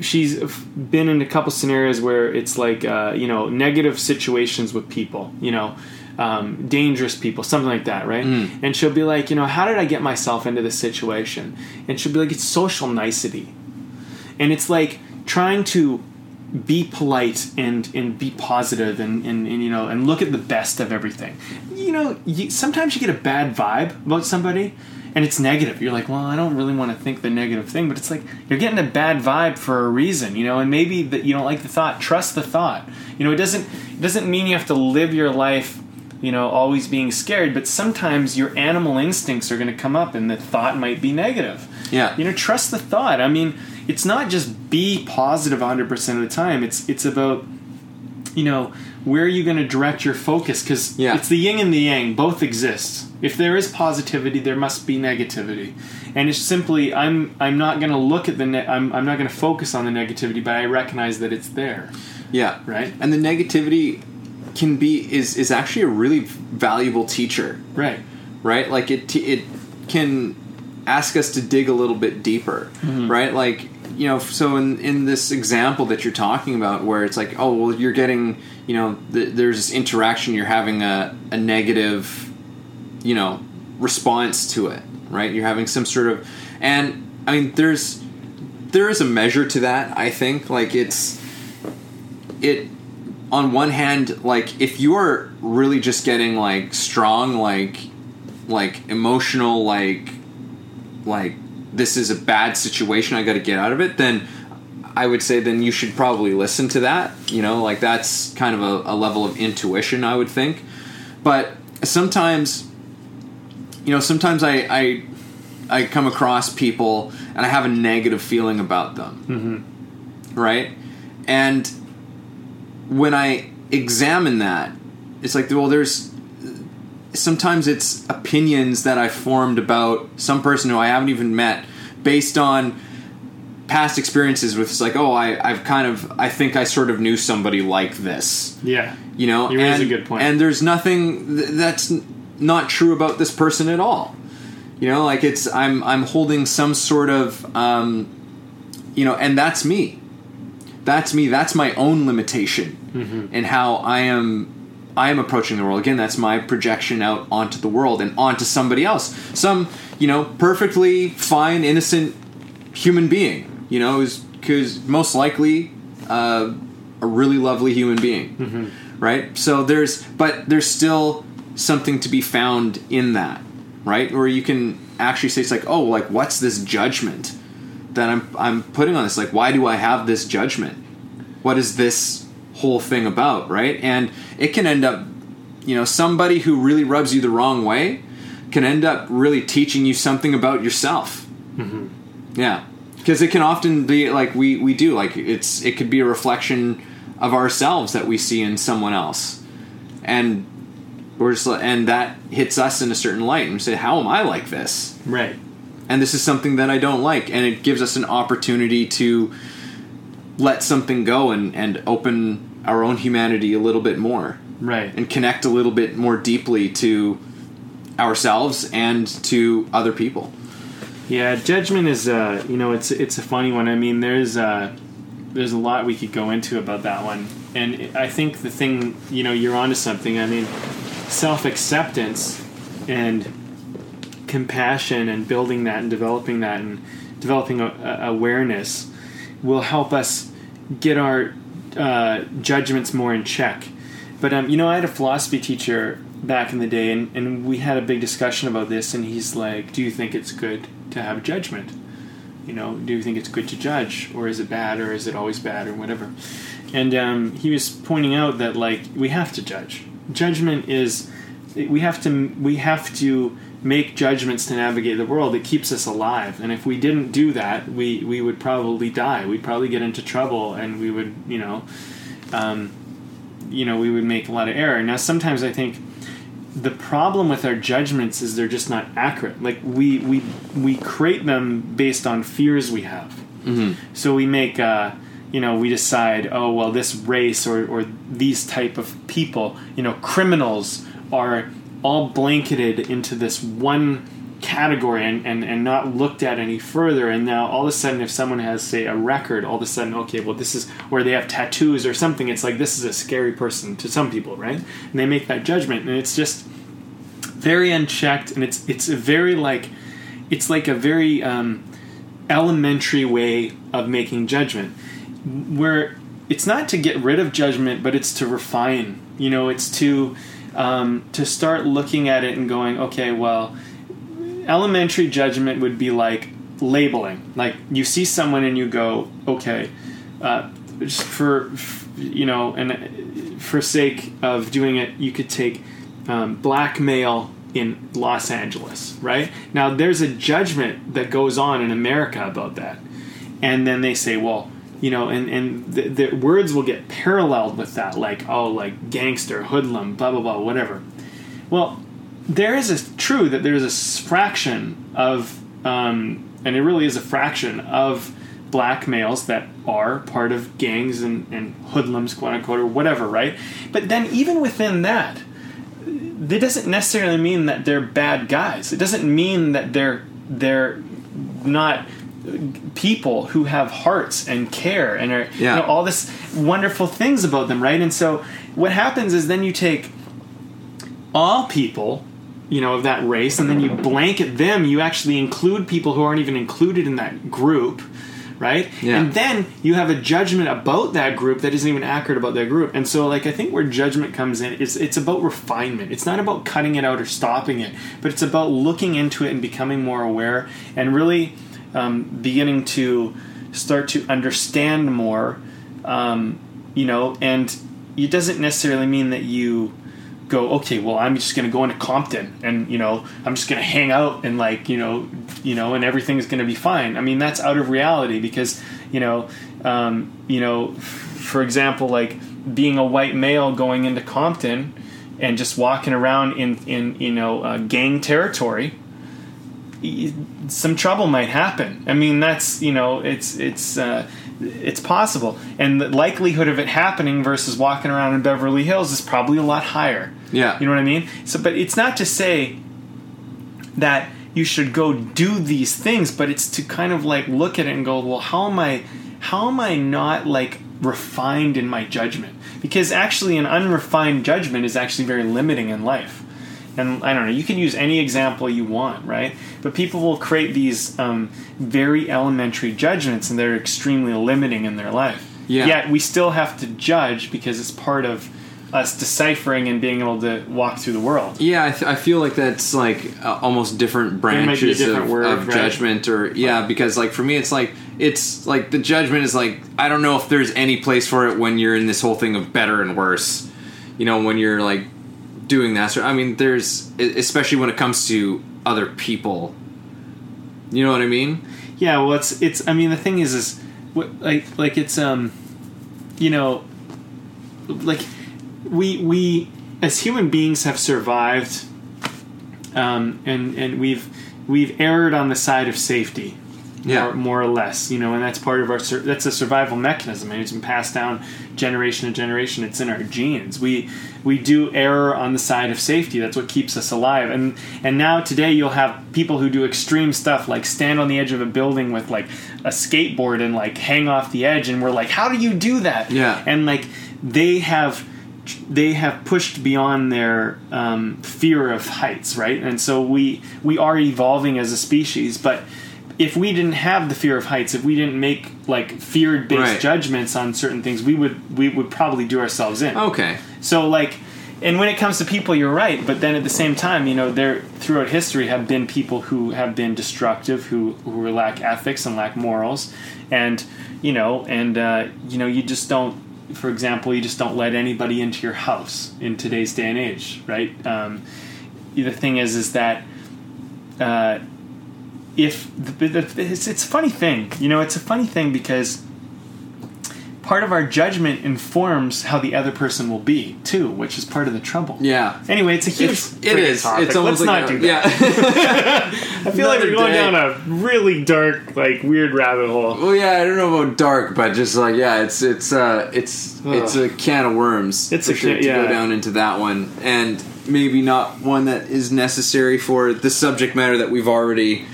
she's been in a couple scenarios where it's like uh, you know negative situations with people you know um, dangerous people something like that right Mm. and she'll be like you know how did i get myself into this situation and she'll be like it's social nicety and it's like trying to be polite and and be positive and, and, and you know and look at the best of everything. You know you, sometimes you get a bad vibe about somebody and it's negative. You're like well i don't really want to think the negative thing but it's like you're getting a bad vibe for a reason you know and maybe that you don't like the thought trust the thought. You know it doesn't it doesn't mean you have to live your life you know always being scared but sometimes your animal instincts are going to come up and the thought might be negative. Yeah. you know trust the thought. I mean it's not just be positive 100% of the time it's it's about you know where are you going to direct your focus because Yeah. it's the yin and the yang both exist if there is positivity there must be negativity and it's simply i'm i'm not going to look at the ne- I'm, I'm not going to focus on the negativity but i recognize that it's there Yeah. Right. And the negativity can be is is actually a really valuable teacher, right right? Like it t- it can ask us to dig a little bit deeper, mm-hmm. right? Like you know, so in in this example that you're talking about, where it's like, oh well, you're getting you know, th- there's this interaction, you're having a a negative, you know, response to it, right? You're having some sort of, and I mean, there's there is a measure to that. I think like it's it on one hand like if you're really just getting like strong like like emotional like like this is a bad situation i got to get out of it then i would say then you should probably listen to that you know like that's kind of a, a level of intuition i would think. But sometimes you know sometimes i i i come across people and i have a negative feeling about them. Mm-hmm. Right? And when I examine that, it's like, well, there's sometimes it's opinions that I formed about some person who I haven't even met based on past experiences with it's like, oh, I, I've kind of, I think I sort of knew somebody like this, yeah you know? You raise and, a good point. And there's nothing th- that's n- not true about this person at all. You know, like it's, I'm, I'm holding some sort of, um, you know, and that's me that's me that's my own limitation and how i am i am approaching the world. Again that's my projection out onto the world and onto somebody else. Some you know perfectly fine innocent human being you know is because most likely uh, a really lovely human being right? So there's but there's still something to be found in that right? Where you can actually say it's like oh like what's this judgment that I'm I'm putting on this. Like, why do I have this judgment? What is this whole thing about, right? And it can end up, you know, somebody who really rubs you the wrong way can end up really teaching you something about yourself. Mm-hmm. Yeah, because it can often be like we we do like it's it could be a reflection of ourselves that we see in someone else, and we're just and that hits us in a certain light and say, how am I like this? right and this is something that I don't like, and it gives us an opportunity to let something go and, and open our own humanity a little bit more right and connect a little bit more deeply to ourselves and to other people. Yeah, judgment is uh, you know it's it's a funny one. I mean, there's uh, there's a lot we could go into about that one, and I think the thing you know you're onto something. I mean, self acceptance and compassion and building that and developing that and developing a, a awareness will help us get our uh, judgments more in check. But um, you know, I had a philosophy teacher back in the day, and, and we had a big discussion about this. And he's like, "Do you think it's good to have judgment? You know, do you think it's good to judge, or is it bad, or is it always bad, or whatever?" And um, he was pointing out that like we have to judge. Judgment is we have to we have to make judgments to navigate the world. It keeps us alive, and if we didn't do that, we we would probably die. We'd probably get into trouble, and we would you know, um, you know, we would make a lot of error. Now, sometimes I think the problem with our judgments is they're just not accurate. Like we we we create them based on fears we have. Mm-hmm. So we make. Uh, you know, we decide, oh well, this race or, or these type of people, you know, criminals are all blanketed into this one category and, and, and not looked at any further. And now all of a sudden if someone has say a record all of a sudden okay well this is where they have tattoos or something it's like this is a scary person to some people right? And they make that judgment and it's just very unchecked and it's it's a very like it's like a very um, elementary way of making judgment where it's not to get rid of judgment but it's to refine you know it's to um, to start looking at it and going, okay, well, elementary judgment would be like labeling. Like you see someone and you go, okay, uh, just for you know, and for sake of doing it, you could take um, black male in Los Angeles, right? Now there's a judgment that goes on in America about that, and then they say, well you know, and and the, the, words will get paralleled with that, like oh, like gangster, hoodlum, blah blah blah, whatever. Well, there is a true that there is a fraction of, um, and it really is a fraction of black males that are part of gangs and, and hoodlums, quote unquote, or whatever, right? But then even within that, that doesn't necessarily mean that they're bad guys. It doesn't mean that they're they're not people who have hearts and care and are yeah. you know, all this wonderful things about them, right? And so what happens is then you take all people you know of that race and then you blanket them you actually include people who aren't even included in that group right yeah. and then you have a judgment about that group that isn't even accurate about that group and so like i think where judgment comes in it's it's about refinement it's not about cutting it out or stopping it but it's about looking into it and becoming more aware and really um, beginning to start to understand more, um, you know, and it doesn't necessarily mean that you go, okay, well, I'm just going to go into Compton and, you know, I'm just going to hang out and like, you know, you know, and everything's going to be fine. I mean, that's out of reality because, you know, um, you know, for example, like being a white male going into Compton and just walking around in, in, you know, uh, gang territory, some trouble might happen. I mean, that's you know, it's it's uh, it's possible, and the likelihood of it happening versus walking around in Beverly Hills is probably a lot higher. Yeah, you know what I mean. So, but it's not to say that you should go do these things, but it's to kind of like look at it and go, well, how am I, how am I not like refined in my judgment? Because actually, an unrefined judgment is actually very limiting in life and I don't know, you can use any example you want, right? But people will create these um, very elementary judgments, and they're extremely limiting in their life. Yeah. Yet we still have to judge because it's part of us deciphering and being able to walk through the world. Yeah, I, th- I feel like that's like uh, almost different branches different of, word, of right? judgment, or yeah, because like for me, it's like it's like the judgment is like I don't know if there's any place for it when you're in this whole thing of better and worse. You know, when you're like doing that. So I mean, there's especially when it comes to other people. You know what I mean? Yeah. Well, it's it's. I mean, the thing is, is what, like like it's um, you know, like we we as human beings have survived, um, and and we've we've erred on the side of safety. Yeah. More, more or less, you know, and that's part of our that's a survival mechanism, and it's been passed down generation to generation. It's in our genes. We we do err on the side of safety. That's what keeps us alive. And and now today you'll have people who do extreme stuff like stand on the edge of a building with like a skateboard and like hang off the edge, and we're like, how do you do that? Yeah. And like they have they have pushed beyond their um, fear of heights, right? And so we we are evolving as a species, but if we didn't have the fear of heights, if we didn't make like fear based Right. judgments on certain things, we would we would probably do ourselves in. Okay. So like, and when it comes to people, you're right. But then at the same time, you know, there throughout history have been people who have been destructive, who who lack ethics and lack morals, and you know, and uh, you know, you just don't. For example, you just don't let anybody into your house in today's day and age, right? Um, the thing is, is that. Uh, if the, the, it's, it's a funny thing, you know, it's a funny thing because part of our judgment informs how the other person will be too, which is part of the trouble. Yeah. Anyway, it's a huge. It's, it is. topic. It's almost Let's like not a- do that. Yeah. I feel like we're going day. down a really dark, like weird rabbit hole. well, yeah. I don't know about dark, but just like yeah, it's it's uh it's it's a can of worms. It's a sure can- to yeah. go down into that one, and maybe not one that is necessary for the subject matter that we've already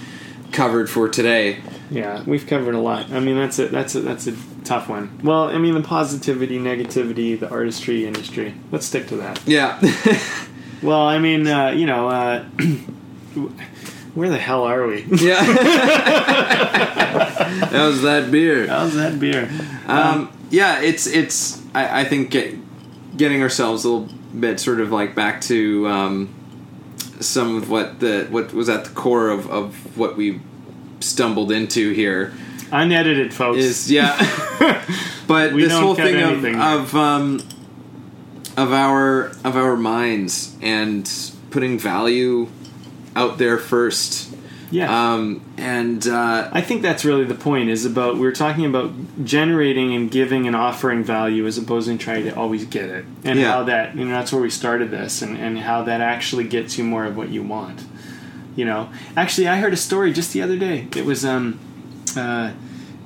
covered for today. Yeah, we've covered a lot. I mean, that's a that's a that's a tough one. Well, I mean, the positivity, negativity, the artistry industry. Let's stick to that. Yeah. Well, I mean, uh, you know, uh, where the hell are we? yeah. How's that beer? How's that beer? Um, yeah, it's it's. I, I think get, getting ourselves a little bit sort of like back to um, some of what the what was at the core of, of what we stumbled into here Unedited, folks. is yeah. but this whole thing of of um, of our of our minds and putting value out there first. Yeah. Um, and uh, I think that's really the point. Is about we're talking about generating and giving and offering value as opposed to trying to always get it, and Yeah. how that you know that's where we started this, and and how that actually gets you more of what you want. You know, actually, I heard a story just the other day. It was um, uh,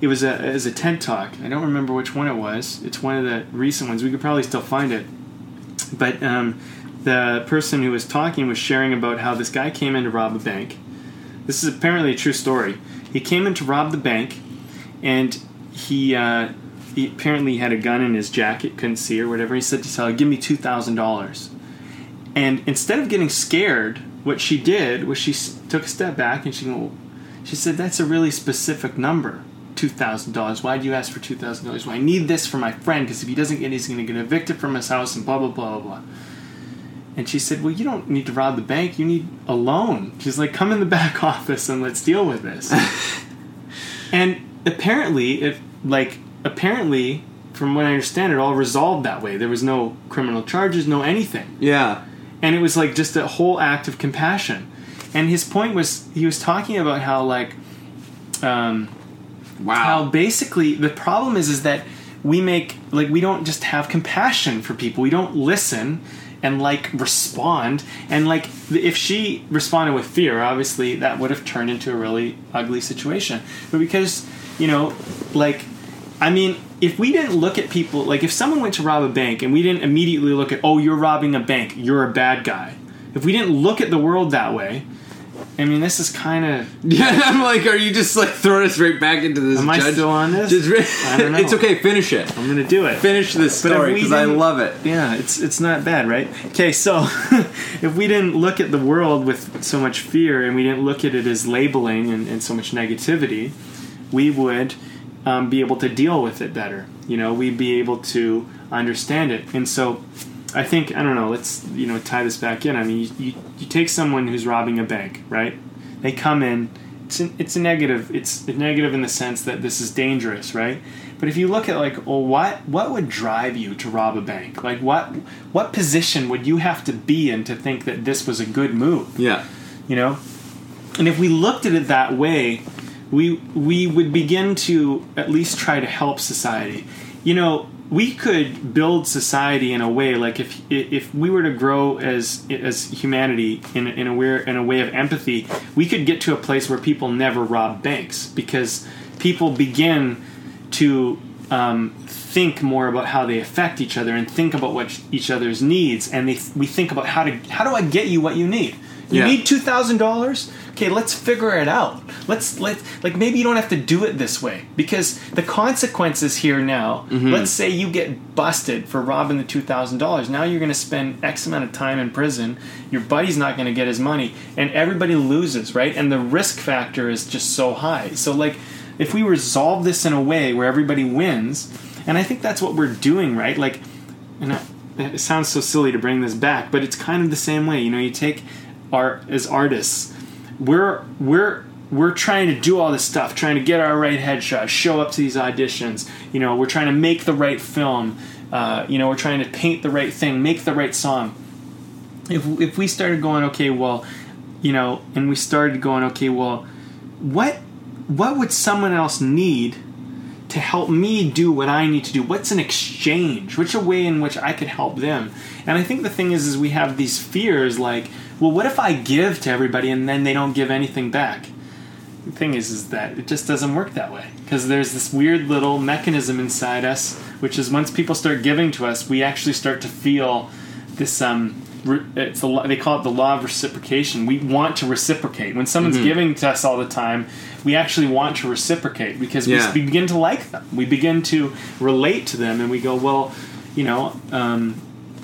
it was a was a TED talk. I don't remember which one it was. It's one of the recent ones. We could probably still find it, but um, the person who was talking was sharing about how this guy came in to rob a bank. This is apparently a true story. He came in to rob the bank, and he, uh, he apparently had a gun in his jacket, couldn't see or whatever. He said to Sally, "Give me two thousand dollars." And instead of getting scared, what she did was she took a step back and she she said, "That's a really specific number." Two thousand dollars. Why do you ask for two thousand dollars? Well, I need this for my friend because if he doesn't get, it, he's going to get evicted from his house and blah blah blah blah blah. And she said, Well, you don't need to rob the bank. You need a loan. She's like, Come in the back office and let's deal with this. and apparently, it, like, apparently, from what I understand, it all resolved that way. There was no criminal charges, no anything. yeah, And it was like just a whole act of compassion. And his point was, he was talking about how, like, um, wow. how basically the problem is is that we make like we don't just have compassion for people we don't listen and like respond. And like if she responded with fear obviously that would have turned into a really ugly situation. But because you know like i mean if we didn't look at people like if someone went to rob a bank and we didn't immediately look at oh you're robbing a bank. You're a bad guy. If we didn't look at the world that way i mean this is kind of Yeah, I'm like, are you just like throwing us right back into this? Am I still on this? Just I don't know. it's okay. Finish it. i'm gonna do it Finish this story because I love it. Yeah, it's it's not bad, right? Okay, so if we didn't look at the world with so much fear and we didn't look at it as labeling and, and so much negativity, we would um, be able to deal with it better. You know, we'd be able to understand it. And so I think, I don't know, let's, you know, tie this back in. I mean, you, you, you take someone who's robbing a bank, right? They come in, it's a, it's a negative. It's a negative in the sense that this is dangerous, right? But if you look at like, well, what what would drive you to rob a bank? Like, what what position would you have to be in to think that this was a good move? Yeah. You know, and if we looked at it that way, we we would begin to at least try to help society. You know, we could build society in a way like if if we were to grow as as humanity in a- in a way in a way of empathy, we could get to a place where people never rob banks because people begin to um, think more about how they affect each other and think about what each other's needs, and they we think about how to how do I get you what you need. You Yeah. need two thousand dollars. Okay, let's figure it out. Let's let like maybe you don't have to do it this way because the consequences here now. Mm-hmm. Let's say you get busted for robbing the two thousand dollars. Now you're going to spend X amount of time in prison. Your buddy's not going to get his money, and everybody loses, right? And the risk factor is just so high. So like, if we resolve this in a way where everybody wins, and I think that's what we're doing, right? Like, and I, it sounds so silly to bring this back, but it's kind of the same way. You know, you take art as artists we're we're we're trying to do all this stuff, trying to get our right headshot, show up to these auditions. You know, we're trying to make the right film. Uh, you know, we're trying to paint the right thing, make the right song. If if we started going, okay, well, you know, and we started going, okay, well, what what would someone else need to help me do what I need to do? What's an exchange? What's a way in which I could help them? And I think the thing is, is we have these fears like, well, what if I give to everybody and then they don't give anything back? The thing is, is that it just doesn't work that way because there's this weird little mechanism inside us, which is once people start giving to us, we actually start to feel this um. It's the, they call it the law of reciprocation. We want to reciprocate. When someone's giving to us all the time, we actually want to reciprocate because Yeah. we begin to like them. We begin to relate to them, and we go, well, you know, um,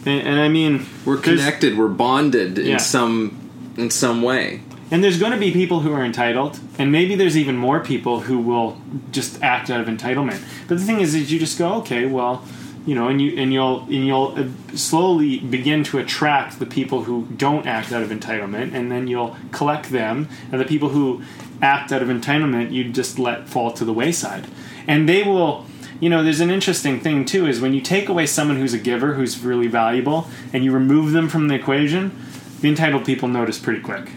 and, and I mean, We're connected. We're bonded Yeah. in some in some way. And there's going to be people who are entitled, and maybe there's even more people who will just act out of entitlement. But the thing is, is you just go, okay, well, you know, and you and you'll and you'll uh, slowly begin to attract the people who don't act out of entitlement, and then you'll collect them, and the people who act out of entitlement, you just let fall to the wayside, and they will. You know, there's an interesting thing too is when you take away someone who's a giver, who's really valuable, and you remove them from the equation, the entitled people notice pretty quick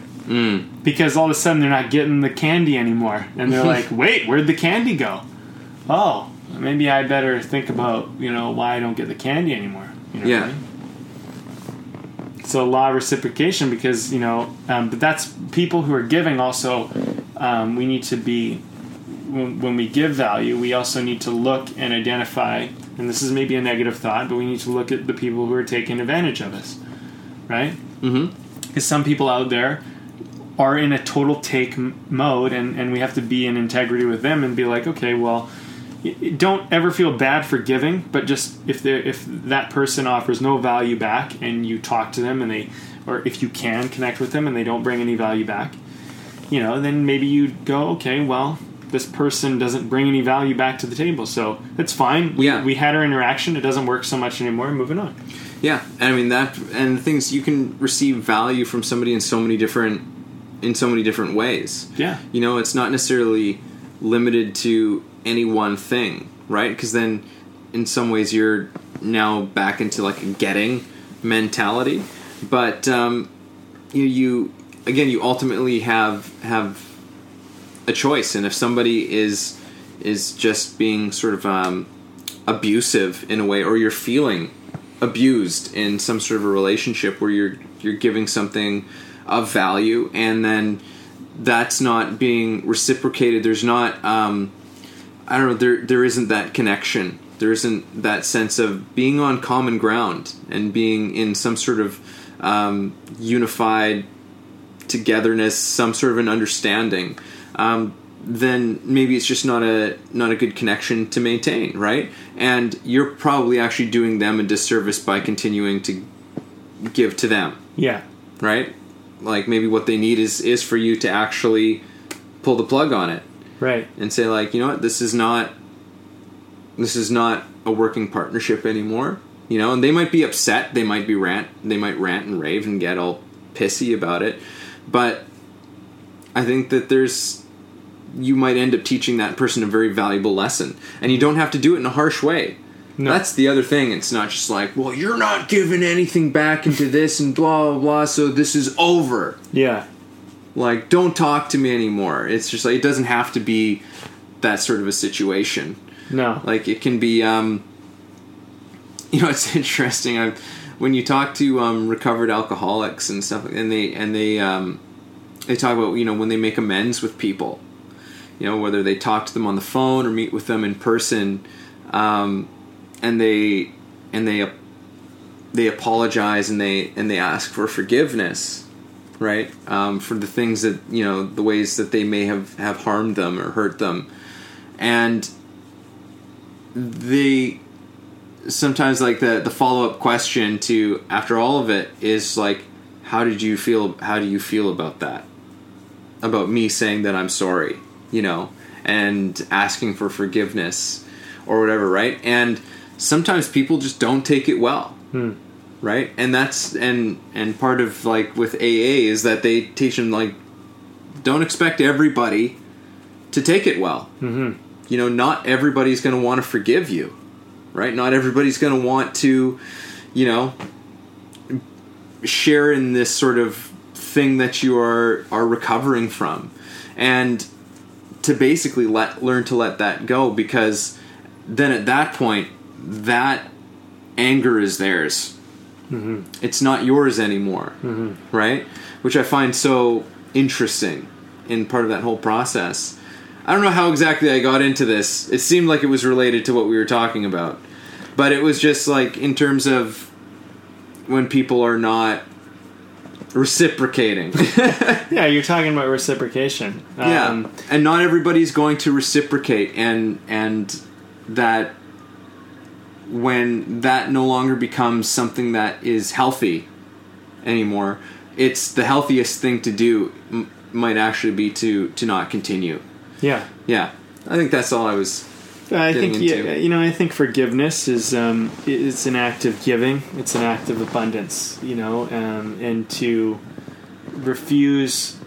because all of a sudden they're not getting the candy anymore and they're like wait where'd the candy go oh maybe i better think about you know why i don't get the candy anymore you know what I Yeah. mean? so law of reciprocation because you know um, but that's people who are giving also um, we need to be when, when we give value we also need to look and identify and this is maybe a negative thought but we need to look at the people who are taking advantage of us right Mm-hmm. because some people out there are in a total take mode and, and we have to be in integrity with them and be like okay well don't ever feel bad for giving but just if they if that person offers no value back and you talk to them and they or if you can connect with them and they don't bring any value back you know then maybe you go okay well this person doesn't bring any value back to the table so that's fine we, Yeah. we had our interaction it doesn't work so much anymore moving on Yeah, and I mean that, and the things you can receive value from somebody in so many different, in so many different ways. yeah You know, it's not necessarily limited to any one thing, right? Because then, in some ways, you're now back into like a getting mentality. But um, you, you again, you ultimately have have a choice, and if somebody is is just being sort of um, abusive in a way, or you're feeling abused in some sort of a relationship where you're you're giving something of value, and then that's not being reciprocated. There's not, um, I don't know, there there isn't that connection. There isn't that sense of being on common ground and being in some sort of um, unified togetherness, some sort of an understanding. Um, then maybe it's just not a not a good connection to maintain, right? And you're probably actually doing them a disservice by continuing to give to them yeah right? Like maybe what they need is is for you to actually pull the plug on it right and say like, you know what, this is not this is not a working partnership anymore. You know, and they might be upset, they might be rant they might rant and rave and get all pissy about it. But I think that there's you might end up teaching that person a very valuable lesson. And you don't have to do it in a harsh way. No. That's the other thing. It's not just like, well, you're not giving anything back into this and blah blah blah, so this is over. yeah Like, don't talk to me anymore. It's just like it doesn't have to be that sort of a situation. no Like it can be, um, you know, it's interesting. i when you talk to um, recovered alcoholics and stuff, and they and they um, they talk about you know when they make amends with people, you know whether they talk to them on the phone or meet with them in person, um, and they and they they apologize and they and they ask for forgiveness. right? Um, for the things that you know, the ways that they may have have harmed them or hurt them, and they sometimes like the the follow up question to after all of it is like, how did you feel? How do you feel about that? About me saying that I'm sorry, you know, and asking for forgiveness or whatever, right? And sometimes people just don't take it well right? And that's and and part of like with aa is that they teach them like don't expect everybody to take it well. Mm-hmm. you know not everybody's going to want to forgive you right? Not everybody's going to want to you know share in this sort of thing that you are are recovering from. And to basically let learn to let that go because then at that point that anger is theirs. Mm-hmm. it's not yours anymore right? Which i find so interesting in part of that whole process. I don't know how exactly i got into this. It seemed like it was related to what we were talking about. But it was just like in terms of when people are not reciprocating Yeah, you're talking about reciprocation. yeah Um, and not everybody's going to reciprocate and and that when that no longer becomes something that is healthy anymore it's the healthiest thing to do m- might actually be to to not continue yeah. yeah i think that's all i was I think yeah, you know I think forgiveness is um, it's an act of giving. It's an act of abundance. You know, um, and to refuse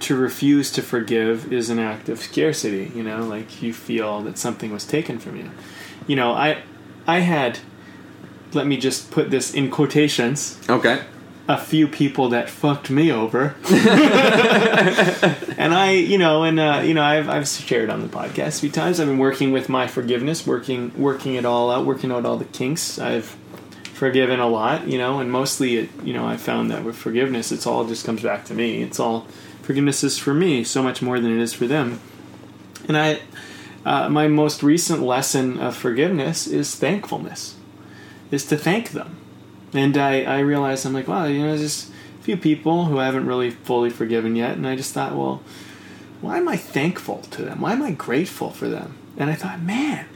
to refuse to forgive is an act of scarcity. You know, like you feel that something was taken from you. You know, I I had let me just put this in quotations okay a few people that fucked me over. and I, you know, and uh, you know, I've I've shared on the podcast a few times. I've been working with my forgiveness, working working it all out, working out all the kinks. I've forgiven a lot, you know, and mostly, it, you know, I found that with forgiveness, it's all just comes back to me. It's all forgiveness is for me so much more than it is for them. And I, uh, my most recent lesson of forgiveness is thankfulness, is to thank them and I, I realized I'm like, wow, you know, there's just a few people who I haven't really fully forgiven yet, and I just thought, well, why am I thankful to them? Why am I grateful for them? And I thought, man,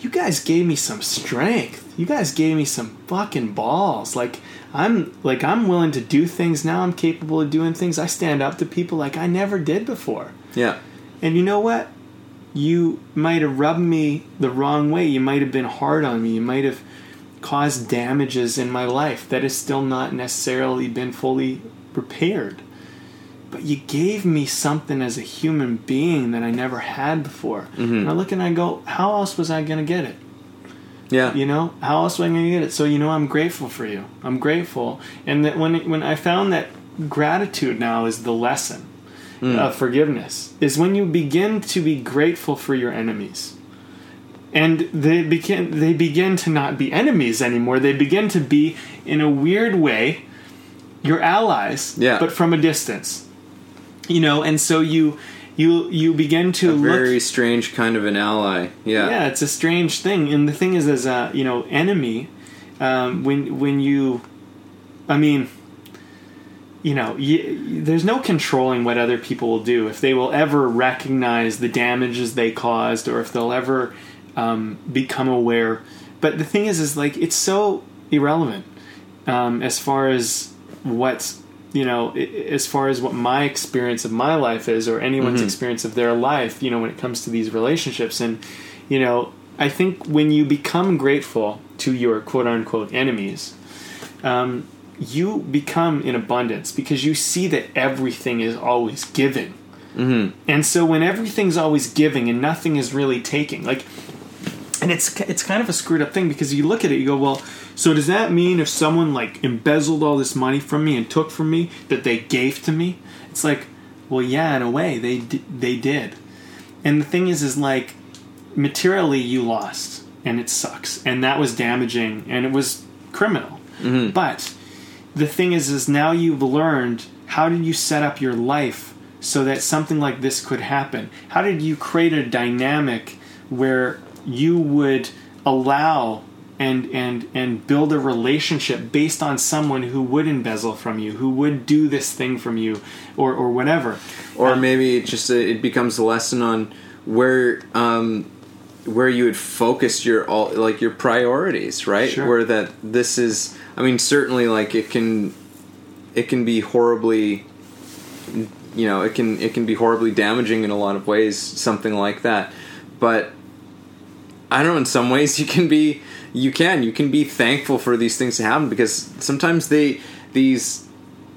you guys gave me some strength. You guys gave me some fucking balls. Like I'm like I'm willing to do things now. I'm capable of doing things. I stand up to people like I never did before. yeah And you know what? You might have rubbed me the wrong way. You might have been hard on me. You might have caused damages in my life that has still not necessarily been fully repaired. But you gave me something as a human being that I never had before. Mm-hmm. And I look and I go, how else was I going to get it? yeah You know, how else was I going to get it? So you know, I'm grateful for you. I'm grateful, and that when when I found that gratitude now is the lesson mm. of forgiveness is when you begin to be grateful for your enemies, and they begin they begin to not be enemies anymore. They begin to be in a weird way your allies, Yeah. but from a distance. You know, and so you you you begin to a look very strange kind of an ally yeah yeah, it's a strange thing, and the thing is, as a you know enemy, um, when when you, I mean, you know, y there's no controlling what other people will do if they will ever recognize the damages they caused, or if they'll ever um, become aware. But the thing is, is like it's so irrelevant um, as far as what's you know as far as what my experience of my life is or anyone's experience of their life you know when it comes to these relationships. And you know i think when you become grateful to your quote unquote enemies um, you become in abundance because you see that everything is always giving. And so when everything's always giving and nothing is really taking like and it's it's kind of a screwed up thing because you look at it you go well so does that mean if someone like embezzled all this money from me and took from me that they gave to me? It's like well yeah in a way they di- they did. And the thing is is like materially you lost and it sucks. And that was damaging and it was criminal. Mm-hmm. But the thing is is now you've learned how did you set up your life so that something like this could happen? How did you create a dynamic where you would allow and and and build a relationship based on someone who would embezzle from you, who would do this thing from you, or or whatever. or Um, maybe it just uh, it becomes a lesson on where um, where you would focus your all like your priorities, right? Sure. Where that this is, I mean, certainly like it can it can be horribly you know it can it can be horribly damaging in a lot of ways something like that but i don't know in some ways you can be you can you can be thankful for these things to happen because sometimes they these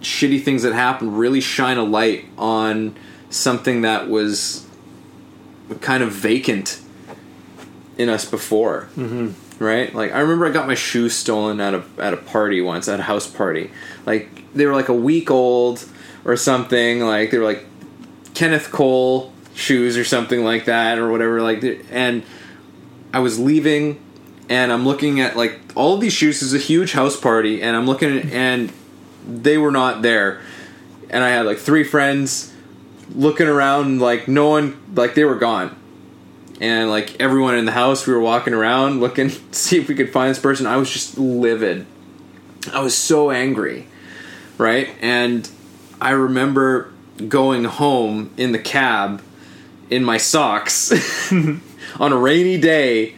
shitty things that happen really shine a light on something that was kind of vacant in us before. Mm-hmm. right? Like i remember i got my shoes stolen at a at a party once at a house party. Like they were like a week old or something like they were like kenneth cole shoes or something like that or whatever like and i was leaving and i'm looking at like all of these shoes. Is a huge house party and i'm looking at, and they were not there. And i had like three friends looking around like no one like they were gone. And like everyone in the house we were walking around looking to see if we could find this person. I was just livid. I was so angry right? And i remember going home in the cab in my socks on a rainy day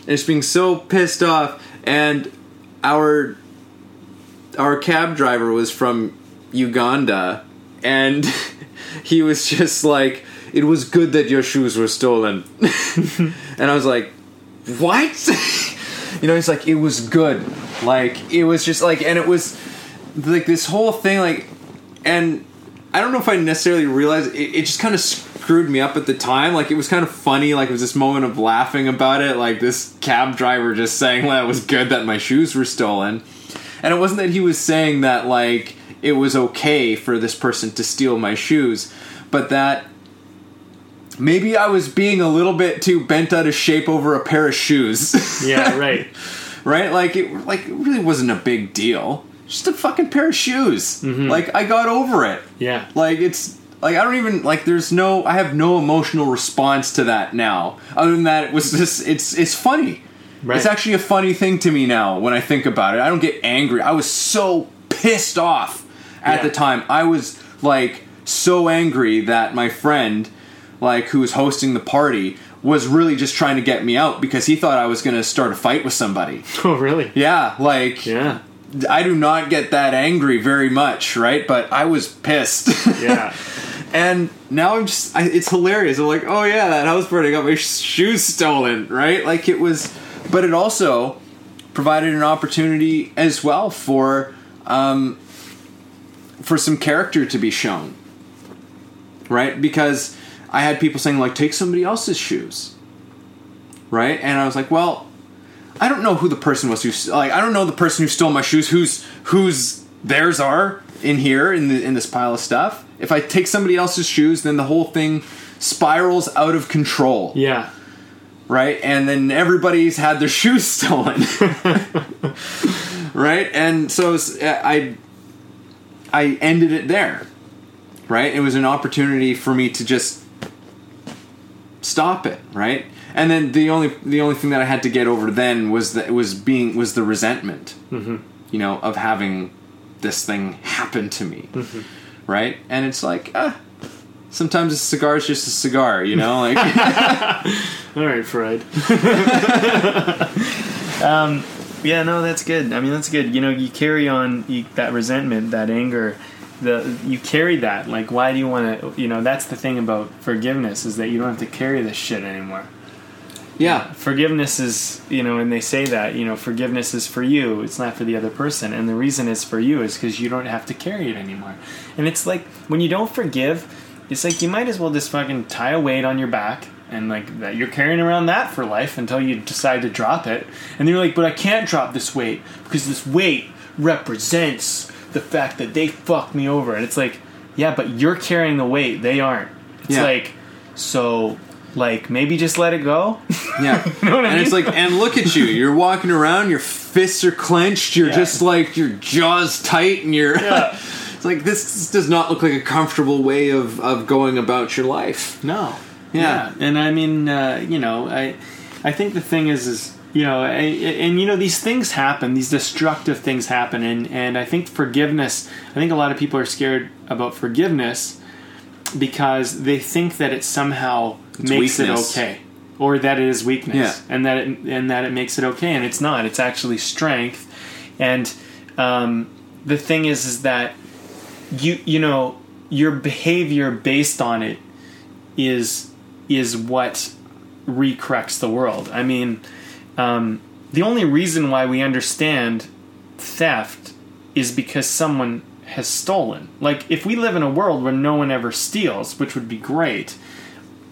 and just being so pissed off and our our cab driver was from Uganda and he was just like it was good that your shoes were stolen. And I was like what? You know he's like it was good. Like it was just like and it was like this whole thing like and I don't know if I necessarily realized it, it just kind of screwed me up at the time. Like it was kind of funny. Like it was this moment of laughing about it. Like this cab driver just saying that it was good that my shoes were stolen, and it wasn't that he was saying that like it was okay for this person to steal my shoes, but that maybe I was being a little bit too bent out of shape over a pair of shoes. Yeah, right. right? Like it, like it really wasn't a big deal. Just a fucking pair of shoes. Mm-hmm. Like I got over it. Yeah. Like it's like I don't even like. There's no. I have no emotional response to that now. Other than that, it was just. It's it's funny. Right. It's actually a funny thing to me now when I think about it. I don't get angry. I was so pissed off at Yeah. the time. I was like so angry that my friend, like who was hosting the party, was really just trying to get me out because he thought I was going to start a fight with somebody. Oh, really? Yeah, like Yeah. I do not get that angry very much, right? But I was pissed. Yeah. and now I'm just, I, it's hilarious. I'm like, oh yeah, that house party got my sh- shoes stolen, right? Like it was, but it also provided an opportunity as well for, um, for some character to be shown, right? Because I had people saying like, take somebody else's shoes, right? And I was like, well, I don't know who the person was who like I don't know the person who stole my shoes whose whose theirs are in here in the in this pile of stuff. If I take somebody else's shoes, then the whole thing spirals out of control, Yeah. right? And then everybody's had their shoes stolen, right? And so I I ended it there, right? It was an opportunity for me to just stop it, right? And then the only the only thing that I had to get over then was that it was being was the resentment, mm-hmm. you know, of having this thing happen to me, right? And it's like, ah, sometimes a cigar is just a cigar, you know, like All right, Freud. um, yeah, no, that's good. I mean, that's good. You know, you carry on you, that resentment, that anger. The you carry that. Like, why do you want to? You know, that's the thing about forgiveness is that you don't have to carry this shit anymore. Yeah, Forgiveness is, you know, and they say that, you know, forgiveness is for you. It's not for the other person, and the reason it's for you is because you don't have to carry it anymore. And it's like when you don't forgive, it's like you might as well just fucking tie a weight on your back and like that you're carrying around that for life until you decide to drop it. And then you're like, but I can't drop this weight because this weight represents the fact that they fucked me over. And it's like, yeah, but you're carrying the weight, they aren't. It's Yeah. like, so like maybe just let it go. yeah. know what I and it's like, and look at you, you're walking around, your fists are clenched, you're Yeah. just like your jaws tight, and you're. Yeah. it's like this does not look like a comfortable way of of going about your life. No. Yeah. And I mean, uh, you know, I I think the thing is is you know, and, and, you know these things happen, these destructive things happen, and and I think forgiveness. I think a lot of people are scared about forgiveness because they think that it somehow It's makes weakness. it okay, or that it is weakness, Yeah. and that it and that it makes it okay, and it's not. It's actually strength, and um, the thing is, is that you you know your behavior based on it is is what recorrects the world. I mean, um, the only reason why we understand theft is because someone has stolen. Like, if we live in a world where no one ever steals, which would be great,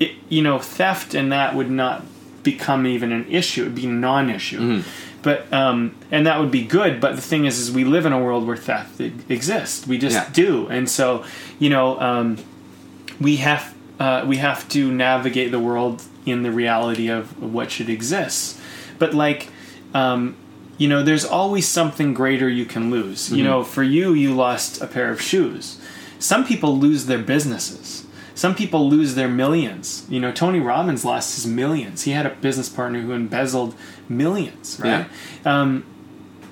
it, you know, theft and that would not become even an issue. It would be non-issue. But um, and that would be good. But the thing is, is we live in a world where theft exists. We just Yeah. do, and so you know, um, we have uh, we have to navigate the world in the reality of what should exist. But like, um, you know, there's always something greater you can lose. You know, for you, you lost a pair of shoes. Some people lose their businesses. Some people lose their millions. You know, Tony Robbins lost his millions. He had a business partner who embezzled millions, right? Um,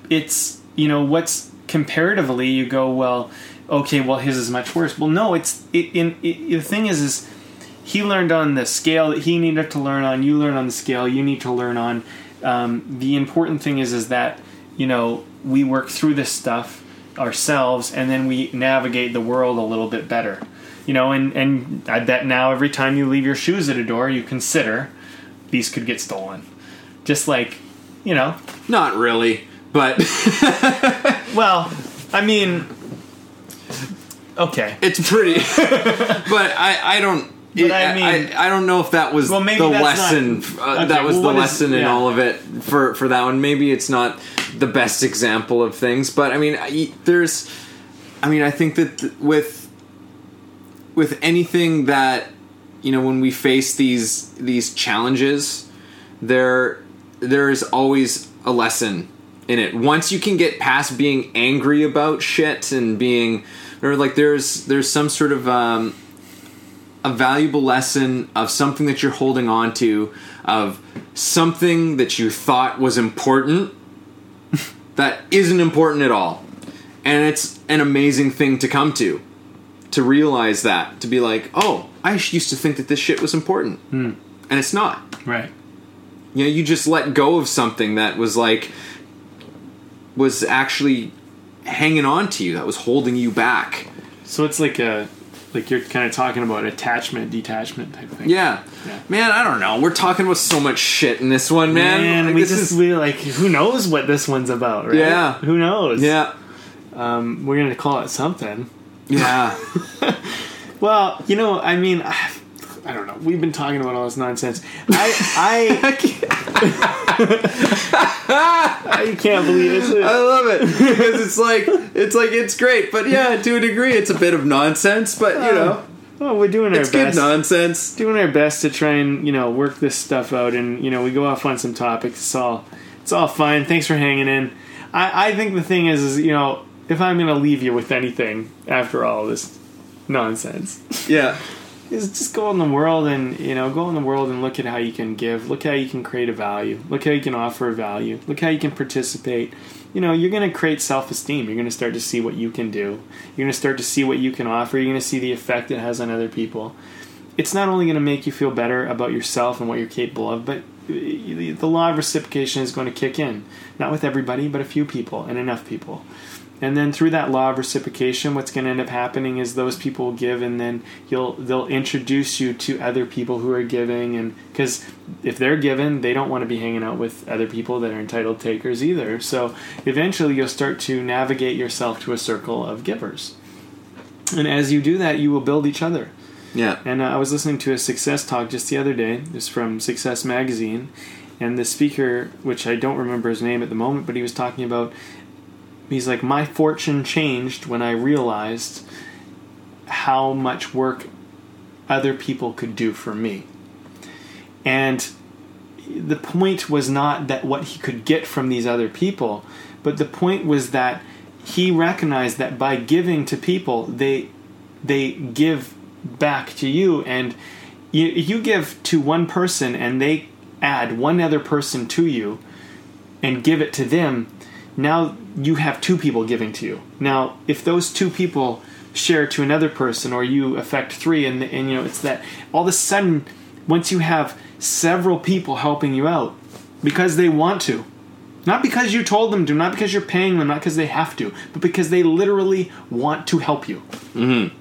it's you know what's comparatively you go well okay well his is much worse well no it's it, in it, the thing is is he learned on the scale that he needed to learn on you learn on the scale you need to learn on um, the important thing is is that you know we work through this stuff ourselves and then we navigate the world a little bit better you know and and i bet now every time you leave your shoes at a door you consider these could get stolen just like you know Not really, but well, I mean, okay. it's pretty. but I, I don't. But I mean- I, I don't know if that was Well, maybe the lesson. not- uh, Okay, that was well, the what is- lesson in yeah. all of it for for that one. Maybe it's not the best example of things, but I mean, I, there's. I mean, I think that th- with with anything that you know, when we face these these challenges, there there is always a lesson in it. Once you can get past being angry about shit and being or like there's there's some sort of um, a valuable lesson of something that you're holding on to of something that you thought was important that isn't important at all. And it's an amazing thing to come to. To realize that, to be like, oh, I used to think that this shit was important. And it's not. Right. You know, you just let go of something that was like was actually hanging on to you, that was holding you back. So it's like a like you're kind of talking about attachment, detachment type thing. Yeah. Yeah. Man, I don't know. We're talking about so much shit in this one, man. Man, Like, we this just is- we like who knows what this one's about, right? Yeah. Who knows? yeah. Um, we're gonna call it something. Yeah. Well, you know, I mean, I, I don't know. We've been talking about all this nonsense. I I I can't believe it. I love it because it's like it's like it's great, but yeah, to a degree, it's a bit of nonsense. But you know, Oh, we're doing our it's good best. nonsense. doing our best to try and you know work this stuff out and you know we go off on some topics it's all it's all fine thanks for hanging in i i think the thing is is you know if i'm gonna leave you with anything after all this nonsense. Yeah, is just go in the world and you know go in the world and look at how you can give. Look how you can create a value. Look how you can offer a value. Look how you can participate. You know you're going to create self-esteem. You're going to start to see what you can do. You're going to start to see what you can offer. You're going to see the effect it has on other people. It's not only going to make you feel better about yourself and what you're capable of but Uh, the law of reciprocation is going to kick in. Not with everybody but a few people and enough people. And then through that law of reciprocation what's going to end up happening is those people will give and then you'll they'll introduce you to other people who are giving and because if they're given they don't want to be hanging out with other people that are entitled takers either. So eventually you'll start to navigate yourself to a circle of givers. And as you do that you will build each other yeah, and uh, I was listening to a success talk just the other day. It's from Success Magazine. And the speaker, which I don't remember his name at the moment, but he was talking about, he's like, My fortune changed when I realized how much work other people could do for me. And the point was not that what he could get from these other people, but the point was that he recognized that by giving to people, they they give back to you, and you you give to one person, and they add one other person to you. and give it to them, now you have two people giving to you. Now, if those two people share to another person, or you affect three, and, and you know it's that all of a sudden, once you have several people helping you out because they want to, not because you told them to, not because you're paying them, not because they have to, but because they literally want to help you. Mm-hmm.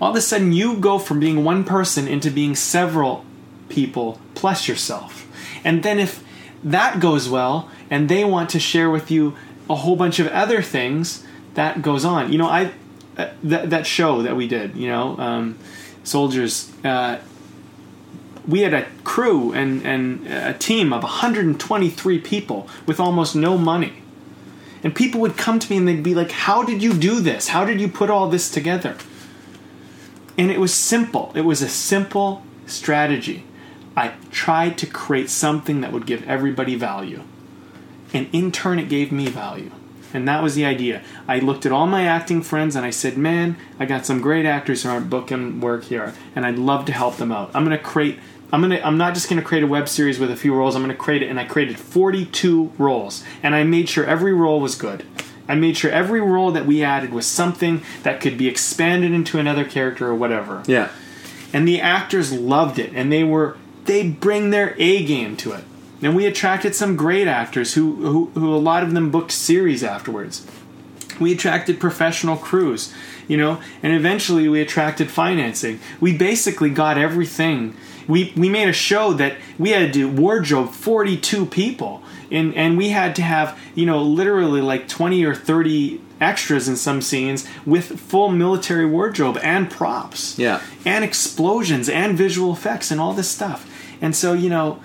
All of a sudden, you go from being one person into being several people plus yourself. And then if that goes well and they want to share with you a whole bunch of other things, that goes on. You know, I uh, that that show that we did, you know, um, soldiers. Uh, we had a crew and, and a team of 123 people with almost no money. And people would come to me and they'd be like, How did you do this? How did you put all this together? And it was simple. It was a simple strategy. I tried to create something that would give everybody value. And in turn, it gave me value. And that was the idea. I looked at all my acting friends and I said, Man, I got some great actors who aren't booking work here, and I'd love to help them out. I'm going to create. I'm gonna. I'm not just gonna create a web series with a few roles. I'm gonna create it, and I created 42 roles, and I made sure every role was good. I made sure every role that we added was something that could be expanded into another character or whatever. Yeah. And the actors loved it, and they were they bring their A game to it. And we attracted some great actors who, who, who a lot of them booked series afterwards. We attracted professional crews, you know, and eventually we attracted financing. We basically got everything. We, we made a show that we had to do wardrobe 42 people and, and we had to have, you know, literally like 20 or 30 extras in some scenes with full military wardrobe and props. Yeah. And explosions and visual effects and all this stuff. And so, you know,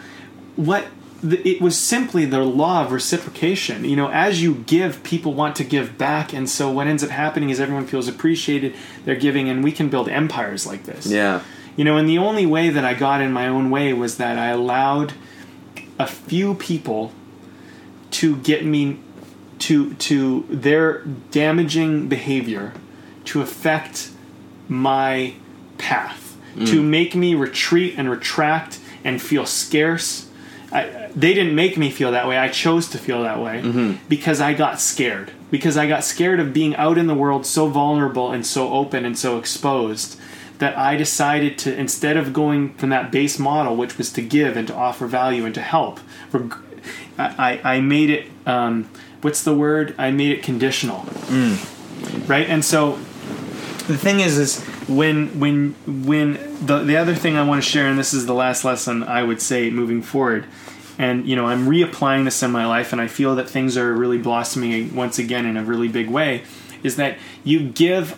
what it was simply the law of reciprocation. You know, as you give, people want to give back, and so what ends up happening is everyone feels appreciated. They're giving, and we can build empires like this. Yeah. You know, and the only way that I got in my own way was that I allowed a few people to get me to to their damaging behavior to affect my path, mm. to make me retreat and retract and feel scarce I, they didn't make me feel that way. I chose to feel that way mm-hmm. because I got scared. Because I got scared of being out in the world so vulnerable and so open and so exposed that I decided to, instead of going from that base model, which was to give and to offer value and to help, I, I made it, um, what's the word? I made it conditional. Mm. Right? And so the thing is, is when when when the the other thing I want to share, and this is the last lesson I would say moving forward, and you know I'm reapplying this in my life, and I feel that things are really blossoming once again in a really big way, is that you give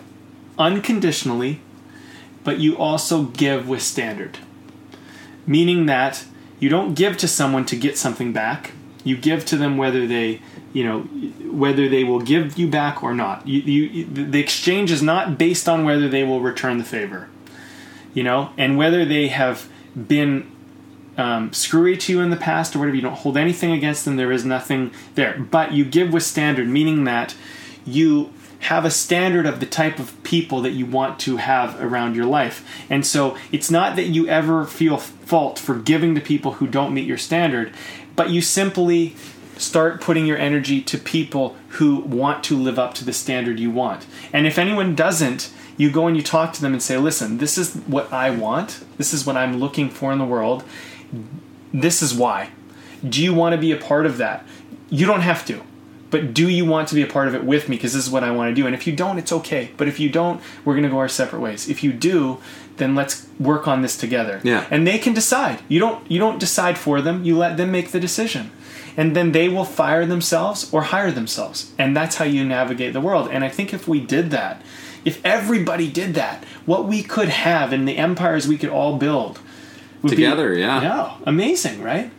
unconditionally, but you also give with standard, meaning that you don't give to someone to get something back. You give to them whether they you know whether they will give you back or not. You, you, the exchange is not based on whether they will return the favor, you know, and whether they have been um, screwy to you in the past or whatever. You don't hold anything against them. There is nothing there, but you give with standard, meaning that you have a standard of the type of people that you want to have around your life. And so it's not that you ever feel fault for giving to people who don't meet your standard, but you simply start putting your energy to people who want to live up to the standard you want. And if anyone doesn't, you go and you talk to them and say, listen, this is what I want. This is what I'm looking for in the world. This is why. Do you want to be a part of that? You don't have to. But do you want to be a part of it with me? Because this is what I want to do. And if you don't, it's okay. But if you don't, we're going to go our separate ways. If you do, then let's work on this together. Yeah. And they can decide. You don't. You don't decide for them. You let them make the decision and then they will fire themselves or hire themselves. And that's how you navigate the world. And I think if we did that, if everybody did that, what we could have in the empires we could all build together, be, yeah. Yeah, amazing, right?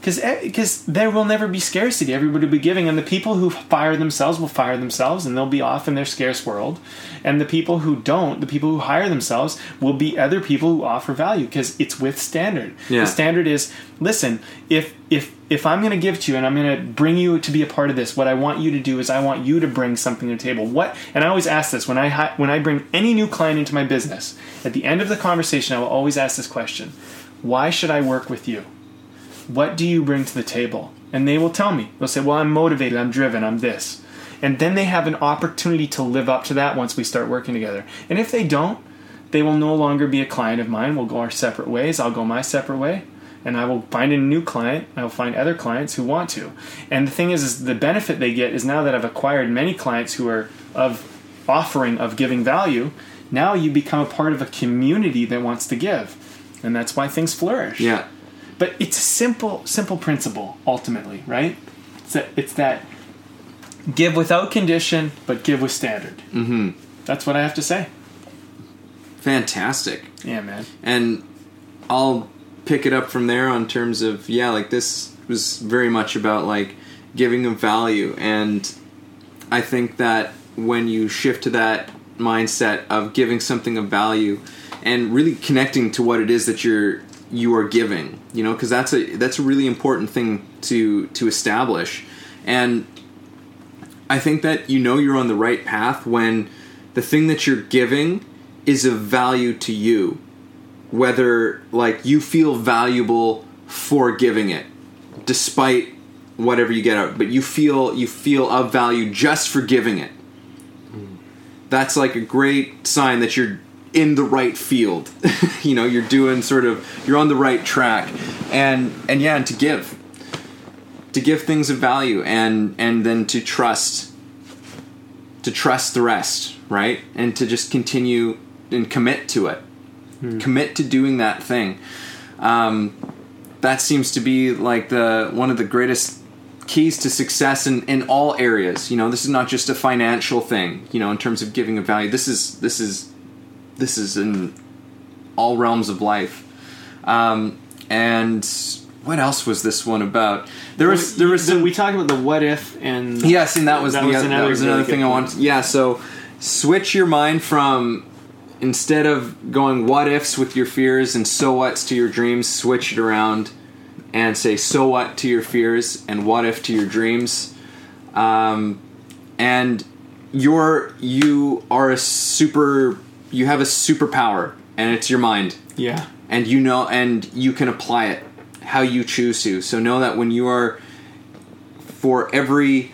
Because because there will never be scarcity. Everybody will be giving, and the people who fire themselves will fire themselves, and they'll be off in their scarce world. And the people who don't, the people who hire themselves, will be other people who offer value because it's with standard. Yeah. The standard is listen if if if I'm going to give to you and I'm going to bring you to be a part of this, what I want you to do is I want you to bring something to the table. What? And I always ask this when I when I bring any new client into my business. At the end of the conversation, I will always ask this question: Why should I work with you? What do you bring to the table? And they will tell me. They'll say, well, I'm motivated, I'm driven, I'm this. And then they have an opportunity to live up to that once we start working together. And if they don't, they will no longer be a client of mine. We'll go our separate ways. I'll go my separate way. And I will find a new client. I will find other clients who want to. And the thing is, is the benefit they get is now that I've acquired many clients who are of offering of giving value, now you become a part of a community that wants to give. And that's why things flourish. Yeah. But it's a simple, simple principle ultimately, right? It's that, it's that give without condition, but give with standard. Mm-hmm. That's what I have to say. Fantastic. Yeah, man. And I'll pick it up from there on terms of yeah, like this was very much about like giving of value, and I think that when you shift to that mindset of giving something of value and really connecting to what it is that you're you are giving you know because that's a that's a really important thing to to establish. And i think that you know you're on the right path when the thing that you're giving is of value to you whether like you feel valuable for giving it despite whatever you get out but you feel you feel of value just for giving it. Mm. That's like a great sign that you're in the right field. you know, you're doing sort of you're on the right track. And and yeah, and to give. To give things of value and and then to trust to trust the rest, right? And to just continue and commit to it. Commit to doing that thing. Um, that seems to be like the one of the greatest keys to success in, in all areas. You know, this is not just a financial thing. You know, in terms of giving a value, this is this is this is in all realms of life. Um, and what else was this one about? There was there was So some we talked about the what if and Yes, and that was That the was other, another that was another thing I wanted. Yeah, so switch your mind from instead of going what ifs with your fears and so whats to your dreams, switch it around and say so what to your fears and what if to your dreams. Um, and you're you are a super you have a superpower and it's your mind. Yeah. and you know and you can apply it how you choose to. So know that when you are for every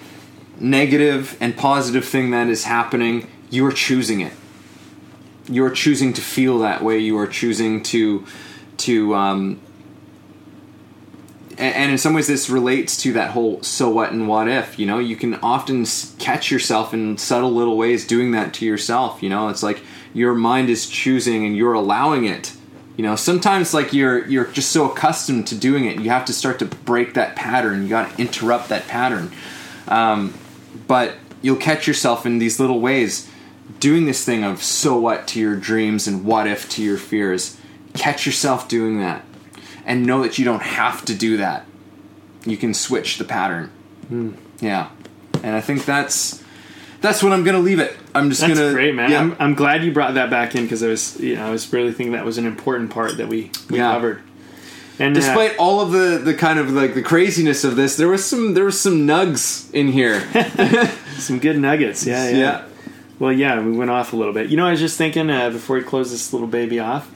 negative and positive thing that is happening you are choosing it. You are choosing to feel that way. You are choosing to to um and in some ways this relates to that whole so what and what if you know? You can often catch yourself in subtle little ways doing that to yourself you know? It's like your mind is choosing and you're allowing it. You know sometimes like you're you're just so accustomed to doing it you have to start to break that pattern. You got to interrupt that pattern. Um, but you'll catch yourself in these little ways doing this thing of so what to your dreams and what if to your fears. Catch yourself doing that and know that you don't have to do that. You can switch the pattern. Yeah. And i think that's that's what i'm gonna leave it i'm just That's gonna great, man. yeah. I'm, I'm glad you brought that back in because I was, you know, I was really thinking that was an important part that we, we Yeah. covered. And uh, despite all of the the kind of like the craziness of this there was some there was some nugs in here some good nuggets, yeah, yeah, yeah Well, yeah, we went off a little bit. You know, I was just thinking uh, before we close this little baby off,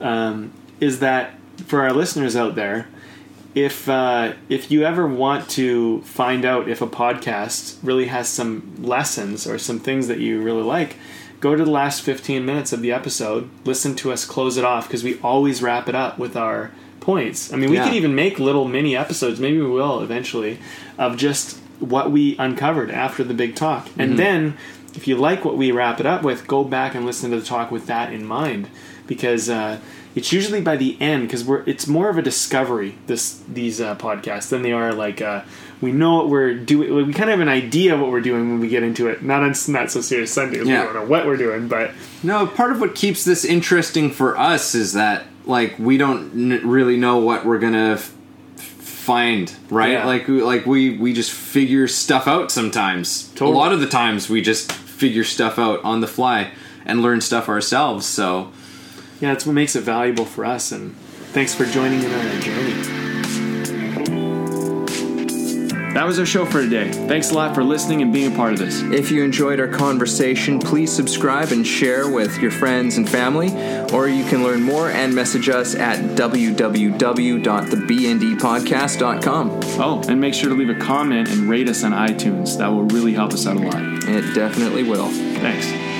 um, is that for our listeners out there, if uh, if you ever want to find out if a podcast really has some lessons or some things that you really like, go to the last fifteen minutes of the episode, listen to us close it off because we always wrap it up with our points. I mean, we Yeah. could even make little mini episodes. Maybe we will eventually of just what we uncovered after the big talk, and then if you like what we wrap it up with, go back and listen to the talk with that in mind, because uh, it's usually by the end because we're it's more of a discovery this these uh, podcasts than they are like uh, we know what we're doing. We kind of have an idea of what we're doing when we get into it. Not on not so serious Sundays. Yeah. We don't know what we're doing, but No, part of what keeps this interesting for us is that like we don't n- really know what we're gonna f- find, right? Yeah. Like we- like we we just figure stuff out sometimes. Totally. A lot of the times we just figure stuff out on the fly and learn stuff ourselves. So yeah, that's what makes it valuable for us. And thanks for joining in on our journey. that was our show for today. Thanks a lot for listening and being a part of this. If you enjoyed our conversation, please subscribe and share with your friends and family, or you can learn more and message us at www.thebndpodcast.com. Oh, and make sure to leave a comment and rate us on iTunes. That will really help us out a lot. It definitely will. Thanks.